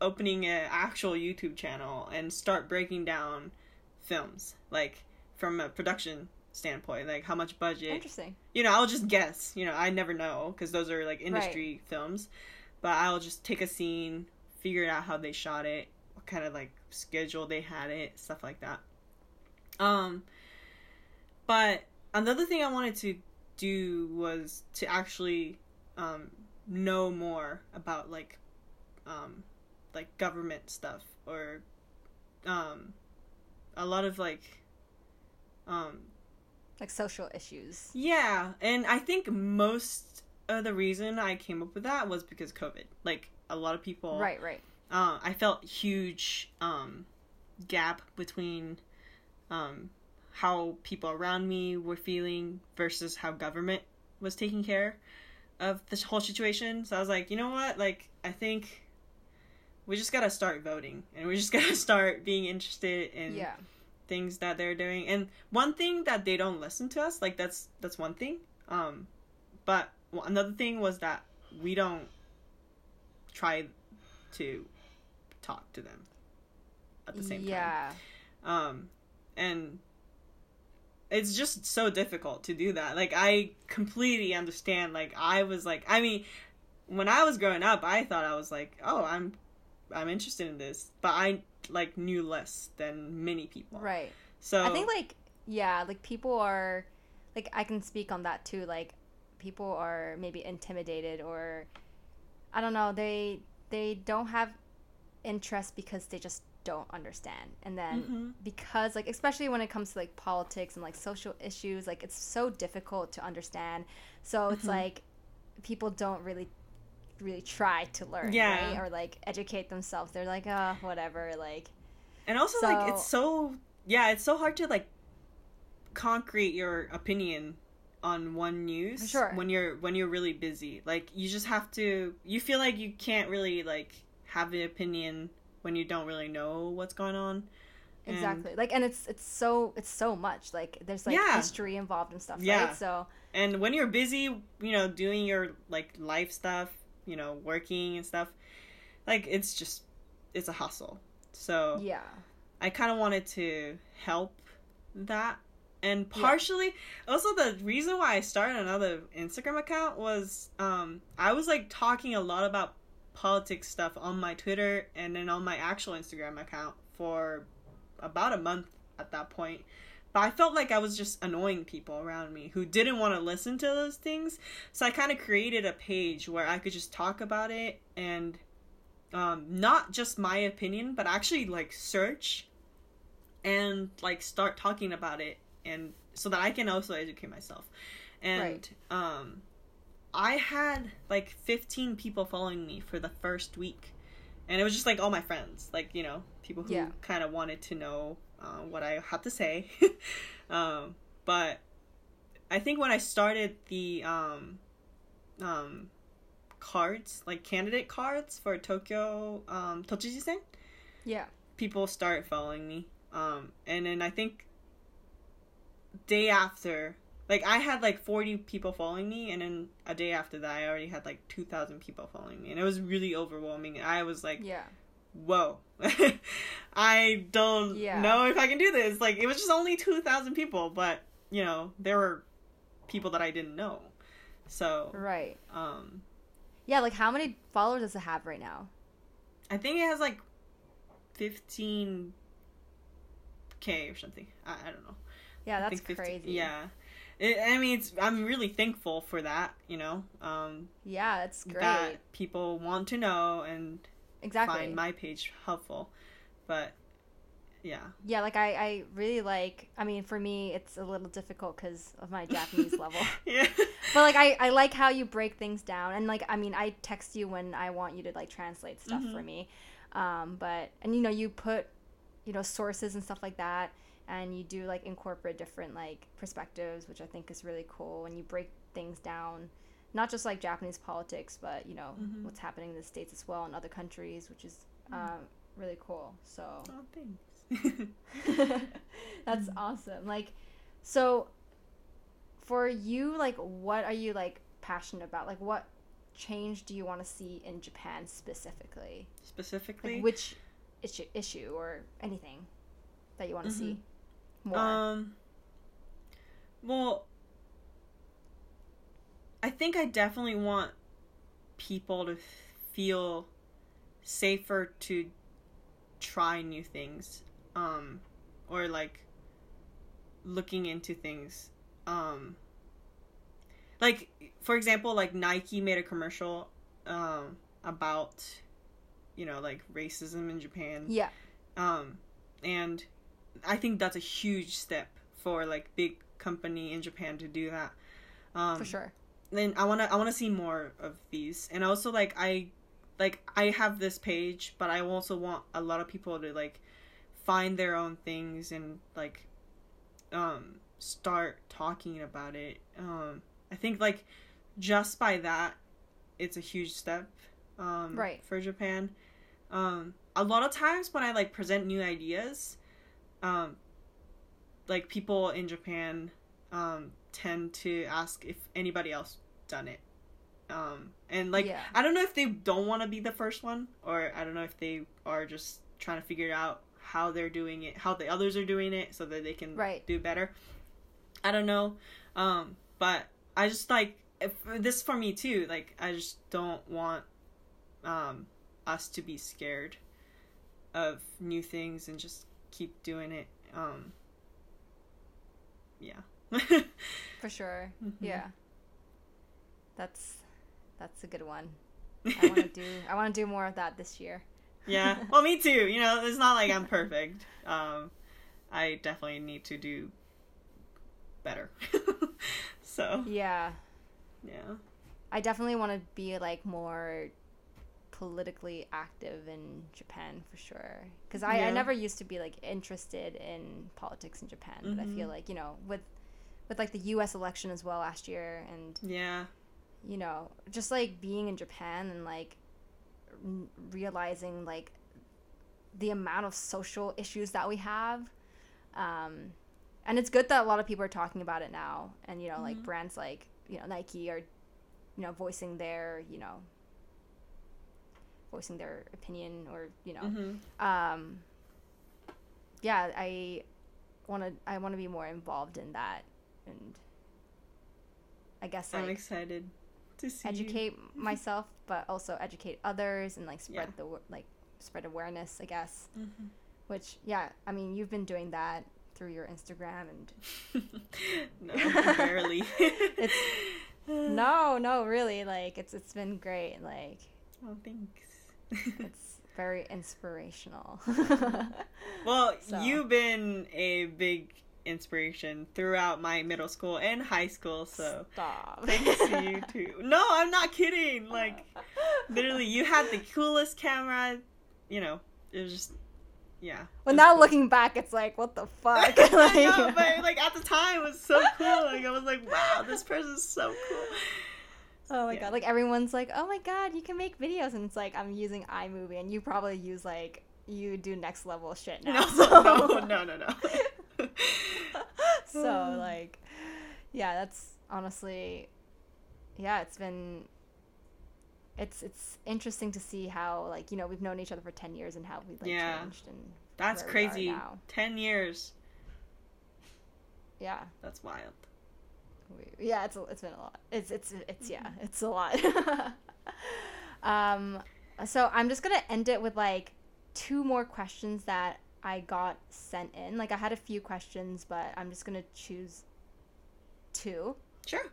opening an actual YouTube channel and start breaking down films, like from a production standpoint, like how much budget. interesting. You know, I'll just guess. You know, I never know because those are like industry films, but I'll just take a scene, figure out how they shot it, what kind of like schedule they had it, stuff like that. Um, but another thing I wanted to do was to actually um, know more about like um, like government stuff or um, a lot of like um, Like social issues. yeah, and I think most of the reason I came up with that was because COVID. Like a lot of people, Right, right. Uh, I felt huge um, gap between um, how people around me were feeling versus how government was taking care of this whole situation. So I was like, you know what? Like, I think we just gotta start voting, and we just gotta start being interested in yeah. things that they're doing. And one thing that they don't listen to us like that's that's one thing um but another thing was that we don't try to talk to them at the same time. Um and it's just so difficult to do that. Like i completely understand like i was like i mean when i was growing up i thought i was like oh i'm i'm interested in this but i like knew less than many people Right. so I think like yeah, like people are like I can speak on that too. Like people are maybe intimidated or I don't know, they they don't have interest because they just don't understand. And then Mhm. because like especially when it comes to like politics and like social issues, like it's so difficult to understand. So it's Mhm. like people don't really really try to learn, Yeah. right? Or like educate themselves. They're like, oh, whatever, like and also like it's so yeah it's so hard to like concrete your opinion on one news Sure. when you're when you're really busy like you just have to you feel like you can't really like have an opinion when you don't really know what's going on And- Exactly. Like, and it's it's so it's so much. Like, there's like Yeah. history involved and stuff, Yeah. right? So and when you're busy you know doing your like life stuff you know working and stuff like it's just it's a hustle so yeah, I kind of wanted to help that. And Yeah. partially, also the reason why I started another Instagram account was um, I was like talking a lot about politics stuff on my Twitter and then on my actual Instagram account for about a month at that point. But I felt like I was just annoying people around me who didn't want to listen to those things. So I kind of created a page where I could just talk about it and um, not just my opinion, but actually like search and like start talking about it and so that I can also educate myself. And Right. um I had like 15 people following me for the first week. And it was just like all my friends, like, you know, people who Yeah. kind of wanted to know uh, what I have to say. um, but I think when I started the um, um, cards, like candidate cards for Tokyo um, Tochijisen, Yeah. people start following me. Um, and then I think day after, like I had like 40 people following me, and then a day after that, I already had like 2,000 people following me, and it was really overwhelming. I was like, Yeah. whoa, I don't Yeah. know if I can do this. Like it was just only 2,000 people, but you know there were people that I didn't know. So, Right. um, Yeah, like how many followers does it have right now? I think it has like 15k or something. I, I don't know. Yeah, that's think 15 crazy. Yeah. It, I mean, it's. I'm really thankful for that. You know, um, Yeah, that's great. that people want to know and exactly. find my page helpful. But yeah, Yeah, like I, I really like. I mean, for me, it's a little difficult because of my Japanese level. yeah, But like, I, I like how you break things down, and like, I mean, I text you when I want you to like translate stuff for Mhm. me. Um, but and you know, you put, you know, sources and stuff like that, and you do like incorporate different like perspectives, which I think is really cool. And you break things down, not just like Japanese politics, but you know Mhm. what's happening in the states as well and other countries, which is Mm. um, really cool. So. Oh, thanks. That's Mm. awesome. Like, so for you, like, what are you like passionate about? Like, what change do you want to see in Japan specifically? Specifically, Like, which issue, issue or anything that you want to see more? Um. Well, I think I definitely want people to feel safer to try new things, um, or like looking into things. Um, like for example, like Nike made a commercial, um, about, you know, like racism in Japan yeah, um and i think that's a huge step for like big company in japan to do that um for sure. Then i want to i want to see more of these. And also like i like i have this page but i also want a lot of people to like find their own things and like um start talking about it. Um i think like just by that it's a huge step um Right. for japan. Um a lot of times when i like present new ideas um like people in japan um tend to ask if anybody else done it um and like Yeah. i don't know if they don't want to be the first one or i don't know if they are just trying to figure out how they're doing it how the others are doing it so that they can Right. do better i don't know um but i just like if, this for me too like i just don't want um us to be scared of new things and just keep doing it um yeah For sure. Mhm. Yeah. That's that's a good one. I want to do I want to do more of that this year. yeah well me too you know it's not like i'm perfect um i definitely need to do better so Yeah. yeah I definitely want to be like more politically active in Japan for sure. Because I, I never used to be like interested in politics in Japan, but I feel Mhm. like you know with with like the U.S. election as well last year, and yeah you know just like being in Japan and like realizing like the amount of social issues that we have. Um, and it's good that a lot of people are talking about it now, and you know like Mhm. brands like you know Nike are you know voicing their you know voicing their opinion or you know hmm um yeah i want to i want to be more involved in that and i guess i'm excited to see you. educate myself but also educate others and like spread Yeah. the like spread awareness i guess Mhm. which yeah i mean you've been doing that through your instagram and no, barely. It's- no no really like it's it's been great like Oh, thanks. it's very inspirational well, So. you've been a big inspiration throughout my middle school and high school, so stop thanks to you too. No, I'm not kidding. Like, literally, you had the coolest camera. You know, it was just, yeah. Well, now cool. looking back, it's like, what the fuck? I know, Like- but like at the time, it was so cool. Like I was like, wow, this person's so cool. Oh my Yeah. god! Like everyone's like, "Oh my god, you can make videos," and it's like I'm using iMovie, and you probably use like you do next level shit now. No, so- no, no, no, no. so like, yeah, that's honestly, yeah, it's been. It's it's interesting to see how like you know we've known each other for ten years and how we've like Yeah. changed and That's where we are crazy. now. Ten years. yeah That's wild. we, yeah it's a, it's been a lot it's it's it's yeah it's a lot um so i'm just gonna end it with like two more questions that i got sent in like i had a few questions but i'm just gonna choose two Sure.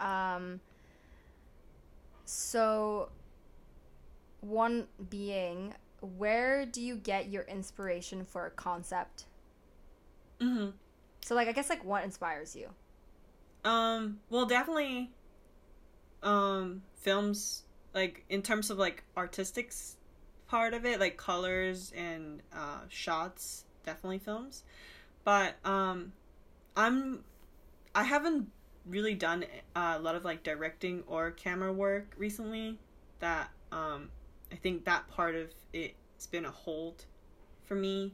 um so one being where do you get your inspiration for a concept Mm-hmm. so like i guess like what inspires you Um, well, definitely, um, films like in terms of like artistics part of it, like colors and uh, shots, definitely films. But um, I'm I haven't really done uh, a lot of like directing or camera work recently. That um, I think that part of it's been a hold for me.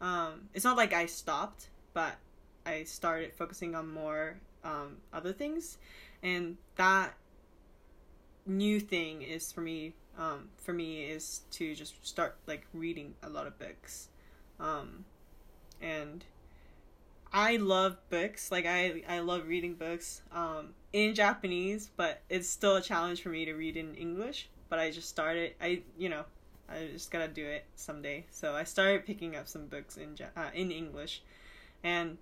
Um, it's not like I stopped, but I started focusing on more um, other things, and that new thing is for me. Um, for me is to just start like reading a lot of books, um, and I love books. Like I I love reading books um, in Japanese, but it's still a challenge for me to read in English. But I just started. I you know I just gotta do it someday. So I started picking up some books in uh, in English, and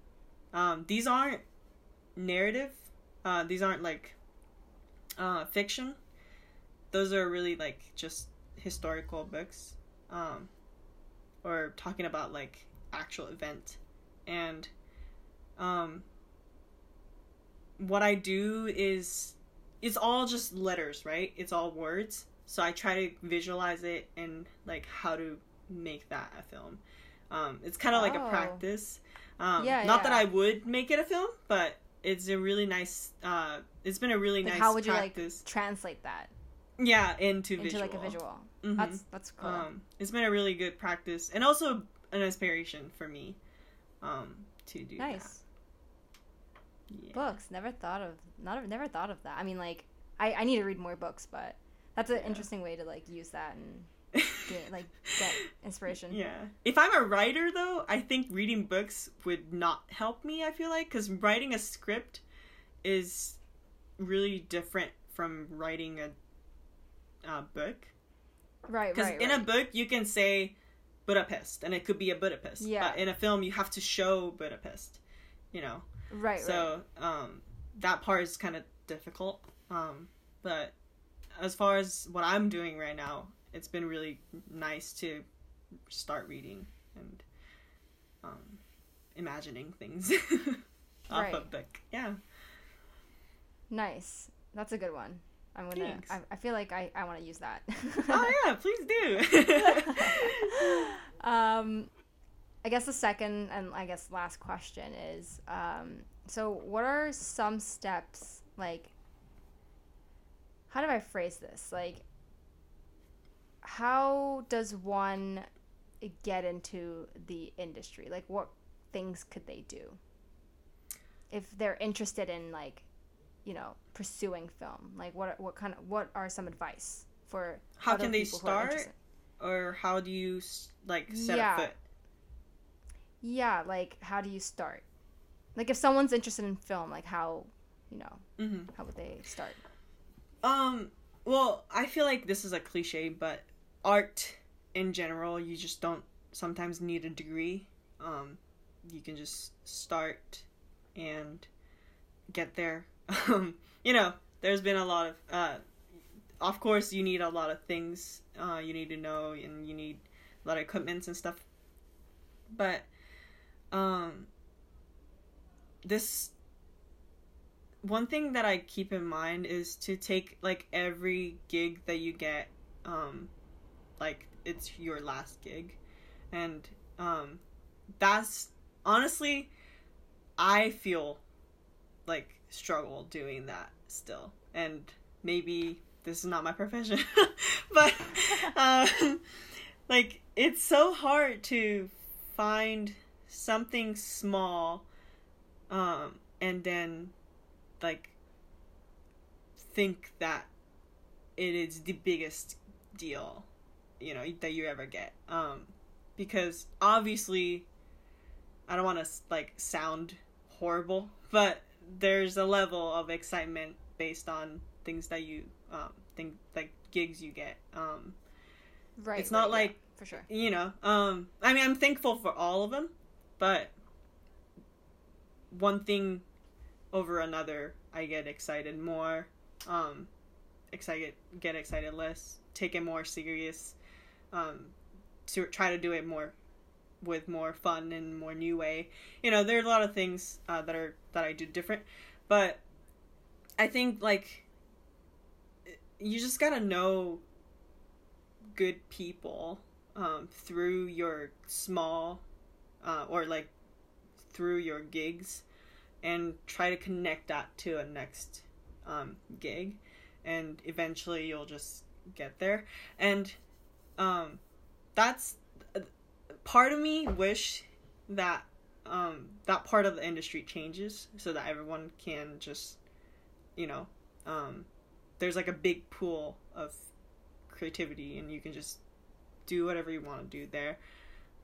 um, these aren't narrative. Uh, these aren't like uh, fiction. Those are really like just historical books, um, or talking about like actual event, and um, what I do is it's all just letters, right? It's all words. So I try to visualize it and like how to make that a film. Um, it's kind of like a Oh. practice. Um, Yeah, not that. I would make it a film, but it's a really nice. Uh, it's been a really like nice how would you practice. like translate that yeah, into, into visual. like a visual Mhm. that's that's cool Um, it's been a really good practice and also an inspiration for me. Um, to do that. nice Yeah. books never thought of not never thought of that i mean like i i need to read more books but that's an Yeah. interesting way to like use that and get like get inspiration Yeah. If I'm a writer, though, I think reading books would not help me, I feel like, because writing a script is really different from writing a, a book. right Because right, in right. a book, you can say Budapest, and it could be a Budapest. Yeah. But in a film, you have to show Budapest, you know? right right so um, that part is kind of difficult. Um, but as far as what I'm doing right now, it's been really nice to start reading and um, imagining things off Right. a book. Yeah. nice that's a good one i'm gonna Thanks. I, I feel like i i want to use that Oh yeah, please do. um i guess the second and i guess last question is um so what are some steps like how do i phrase this like how does one get into the industry like what things could they do if they're interested in like you know pursuing film like what what kind of what are some advice for How can they people who are start? or how do you like set Yeah. a foot? Yeah, like how do you start? Like if someone's interested in film, like how, you know, hmm how would they start? Um. Well, I feel like this is a cliche, but art in general, you just don't sometimes need a degree. Um, you can just start and get there. Um, you know, there's been a lot of. Uh, of course, you need a lot of things. Uh, you need to know, and you need a lot of equipments and stuff. But, um, this one thing that I keep in mind is to take like every gig that you get, um, like it's your last gig, and um, that's honestly, I feel like struggle doing that still, and maybe this is not my profession, but um, like it's so hard to find something small um, and then like think that it is the biggest deal you know that you ever get. Um because obviously i don't want to like sound horrible but there's a level of excitement based on things that you um think like gigs you get um right it's not right, like yeah, for sure. you know um i mean i'm thankful for all of them but one thing over another i get excited more um excited get excited less take it more serious um to try to do it more with more fun and more new way. You know there are a lot of things uh, that are that i do different but i think like you just gotta know good people um, through your small uh, or like through your gigs and try to connect that to a next um, gig and eventually you'll just get there. And um, that's part of me wish that um, that part of the industry changes so that everyone can just you know um, there's like a big pool of creativity and you can just do whatever you want to do there.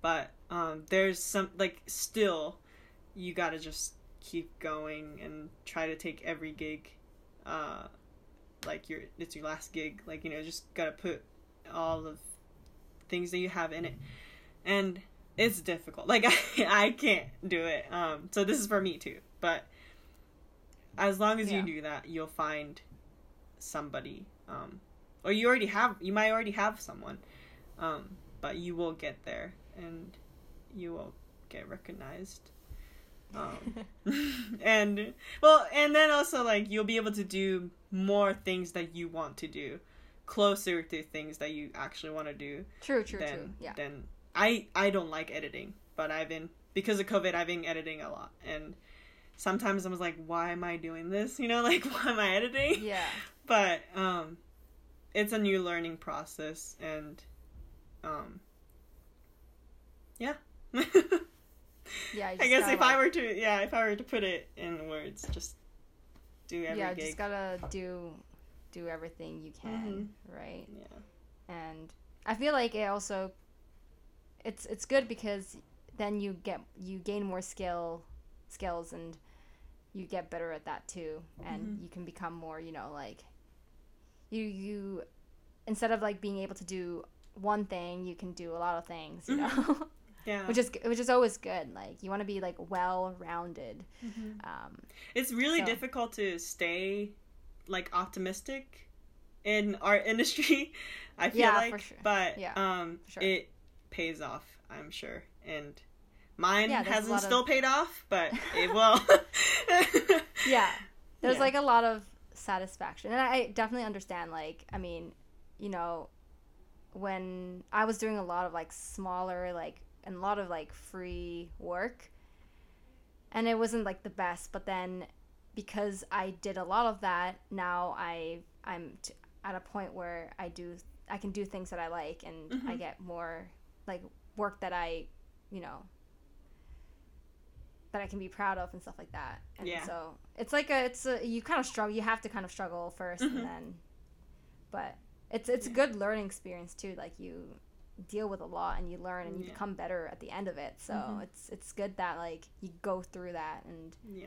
But um, there's some like still you gotta just keep going and try to take every gig uh, like your it's your last gig like you know just gotta put all of things that you have in it and it's difficult. Like i, I can't do it. Um so this is for me too. But as long as Yeah. you do that you'll find somebody um or you already have you might already have someone um but you will get there and you will get recognized. Um and well and then also like you'll be able to do more things that you want to do closer to things that you actually want to do true true than true. Yeah. than i i don't like editing but i've been because of covid i've been editing a lot. And sometimes i was like why am i doing this? You know like why am i editing? Yeah. But um it's a new learning process and um yeah. Yeah i just guess gotta, if i were to yeah if i were to put it in words just do every yeah gig. just gotta do do everything you can right? Yeah. And i feel like it also it's it's good because then you get you gain more skill skills and you get better at that too and Mhm. you can become more you know like you you instead of like being able to do one thing you can do a lot of things you know yeah which is which is always good like you want to be like well rounded um it's really So- difficult to stay like optimistic in our industry i feel Yeah, like for sure. but Yeah, um for sure. it pays off i'm sure and mine Yeah, hasn't lot of- still paid off but it will yeah there's Yeah. like a lot of satisfaction and i definitely understand like i mean you know when i was doing a lot of like smaller like and a lot of like free work and it wasn't like the best but then because i did a lot of that now i i'm t- at a point where i do i can do things that i like and i Mhm. get more like work that i you know that i can be proud of and stuff like that and Yeah. so it's like a it's a you kind of struggle you have to kind of struggle 1st Mhm. and then but it's it's Yeah. a good learning experience too like you deal with a lot and you learn and you Yeah. become better at the end of it so Mhm. it's it's good that like you go through that and yeah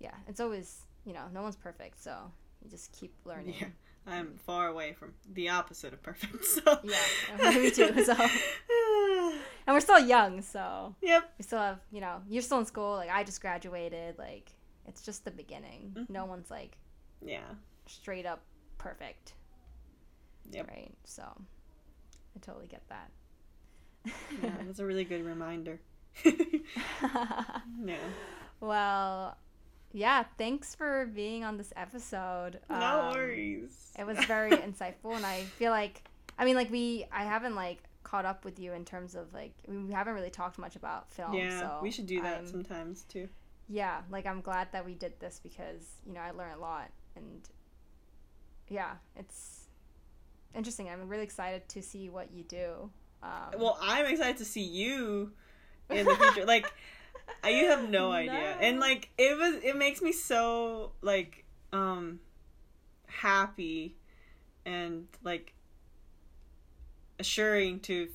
yeah it's always you know no one's perfect so you just keep learning. I'm far away from the opposite of perfect so. Yeah, me too, so. and we're still young so. Yep. We still have you know you're still in school like i just graduated like it's just the beginning. Mhm. no one's like yeah. straight up perfect. Yep. right so i totally get that. Yeah that's a really good reminder. Yeah. Well yeah thanks for being on this episode no Um, worries it was very insightful and i feel like i mean like we i haven't like caught up with you in terms of like we haven't really talked much about film yeah so we should do that I'm- sometimes too yeah like i'm glad that we did this because you know i learned a lot and yeah, it's interesting. I'm really excited to see what you do. Um, Well, I'm excited to see you in the future. like, I- you have no idea, No. and like it was, it makes me so like um happy and like assuring to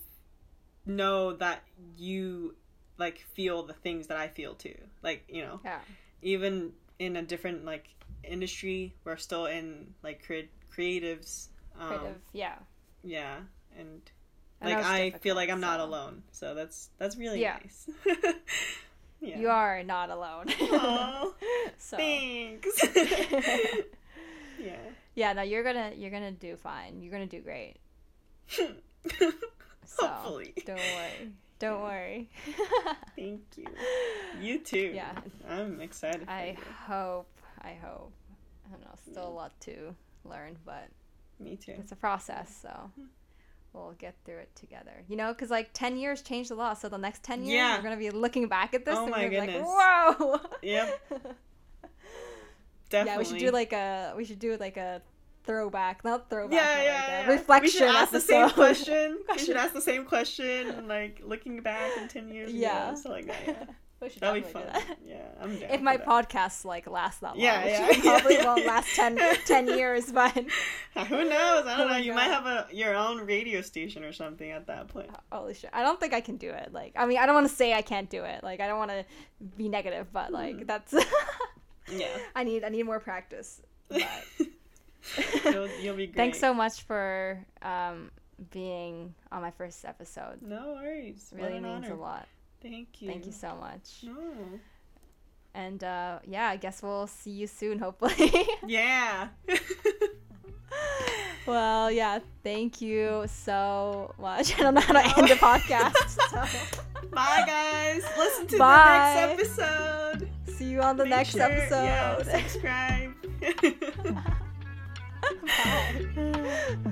know that you like feel the things that I feel too. Like you know, yeah, even in a different like industry, we're still in like cre- creatives. Um, creative. Yeah, Yeah, and like it's I feel like I'm not alone, so that's that's really Yeah. nice. yeah. You are not alone. So Thanks. yeah. yeah, no, you're gonna you're gonna do fine. You're gonna do great. So Hopefully. don't worry. Don't worry. Thank you. You too. Yeah. I'm excited. For I hope. I hope. I don't know. Still a lot to learn, but Me too. it's a process. So mm-hmm. We'll get through it together. You know, because like ten years changed the law. So the next ten years, Yeah. we're gonna be looking back at this Oh and we're like, "Whoa!" Yep. Definitely. Yeah, we should do like a we should do like a throwback, not throwback, yeah, yeah, like yeah. reflection We should ask the same episode. question. We should ask the same question, and, like looking back in ten years. Yeah. ago, so like that. Yeah. We should That'd be definitely fun. do that. Yeah, I'm down. If my that. podcasts like last that long, Yeah, which yeah, probably yeah, won't last 10, 10 years, but Who knows? I don't know. You might have a your own radio station or something at that point. holy shit, I don't think I can do it. Like, I mean, I don't want to say I can't do it. Like, I don't want to be negative, but like Mm. that's Yeah. I need I need more practice. But you'll, you'll be great. thanks so much for um being on my first episode. No worries. Really means honor. a lot. Thank you. Thank you so much. No. And uh, yeah, I guess we'll see you soon, hopefully. Yeah. well, yeah, thank you so much. I don't know how to end the podcast. So Bye, guys. Listen to Bye. the next episode. see you on the Make next sure- Yeah, episode. subscribe. Bye.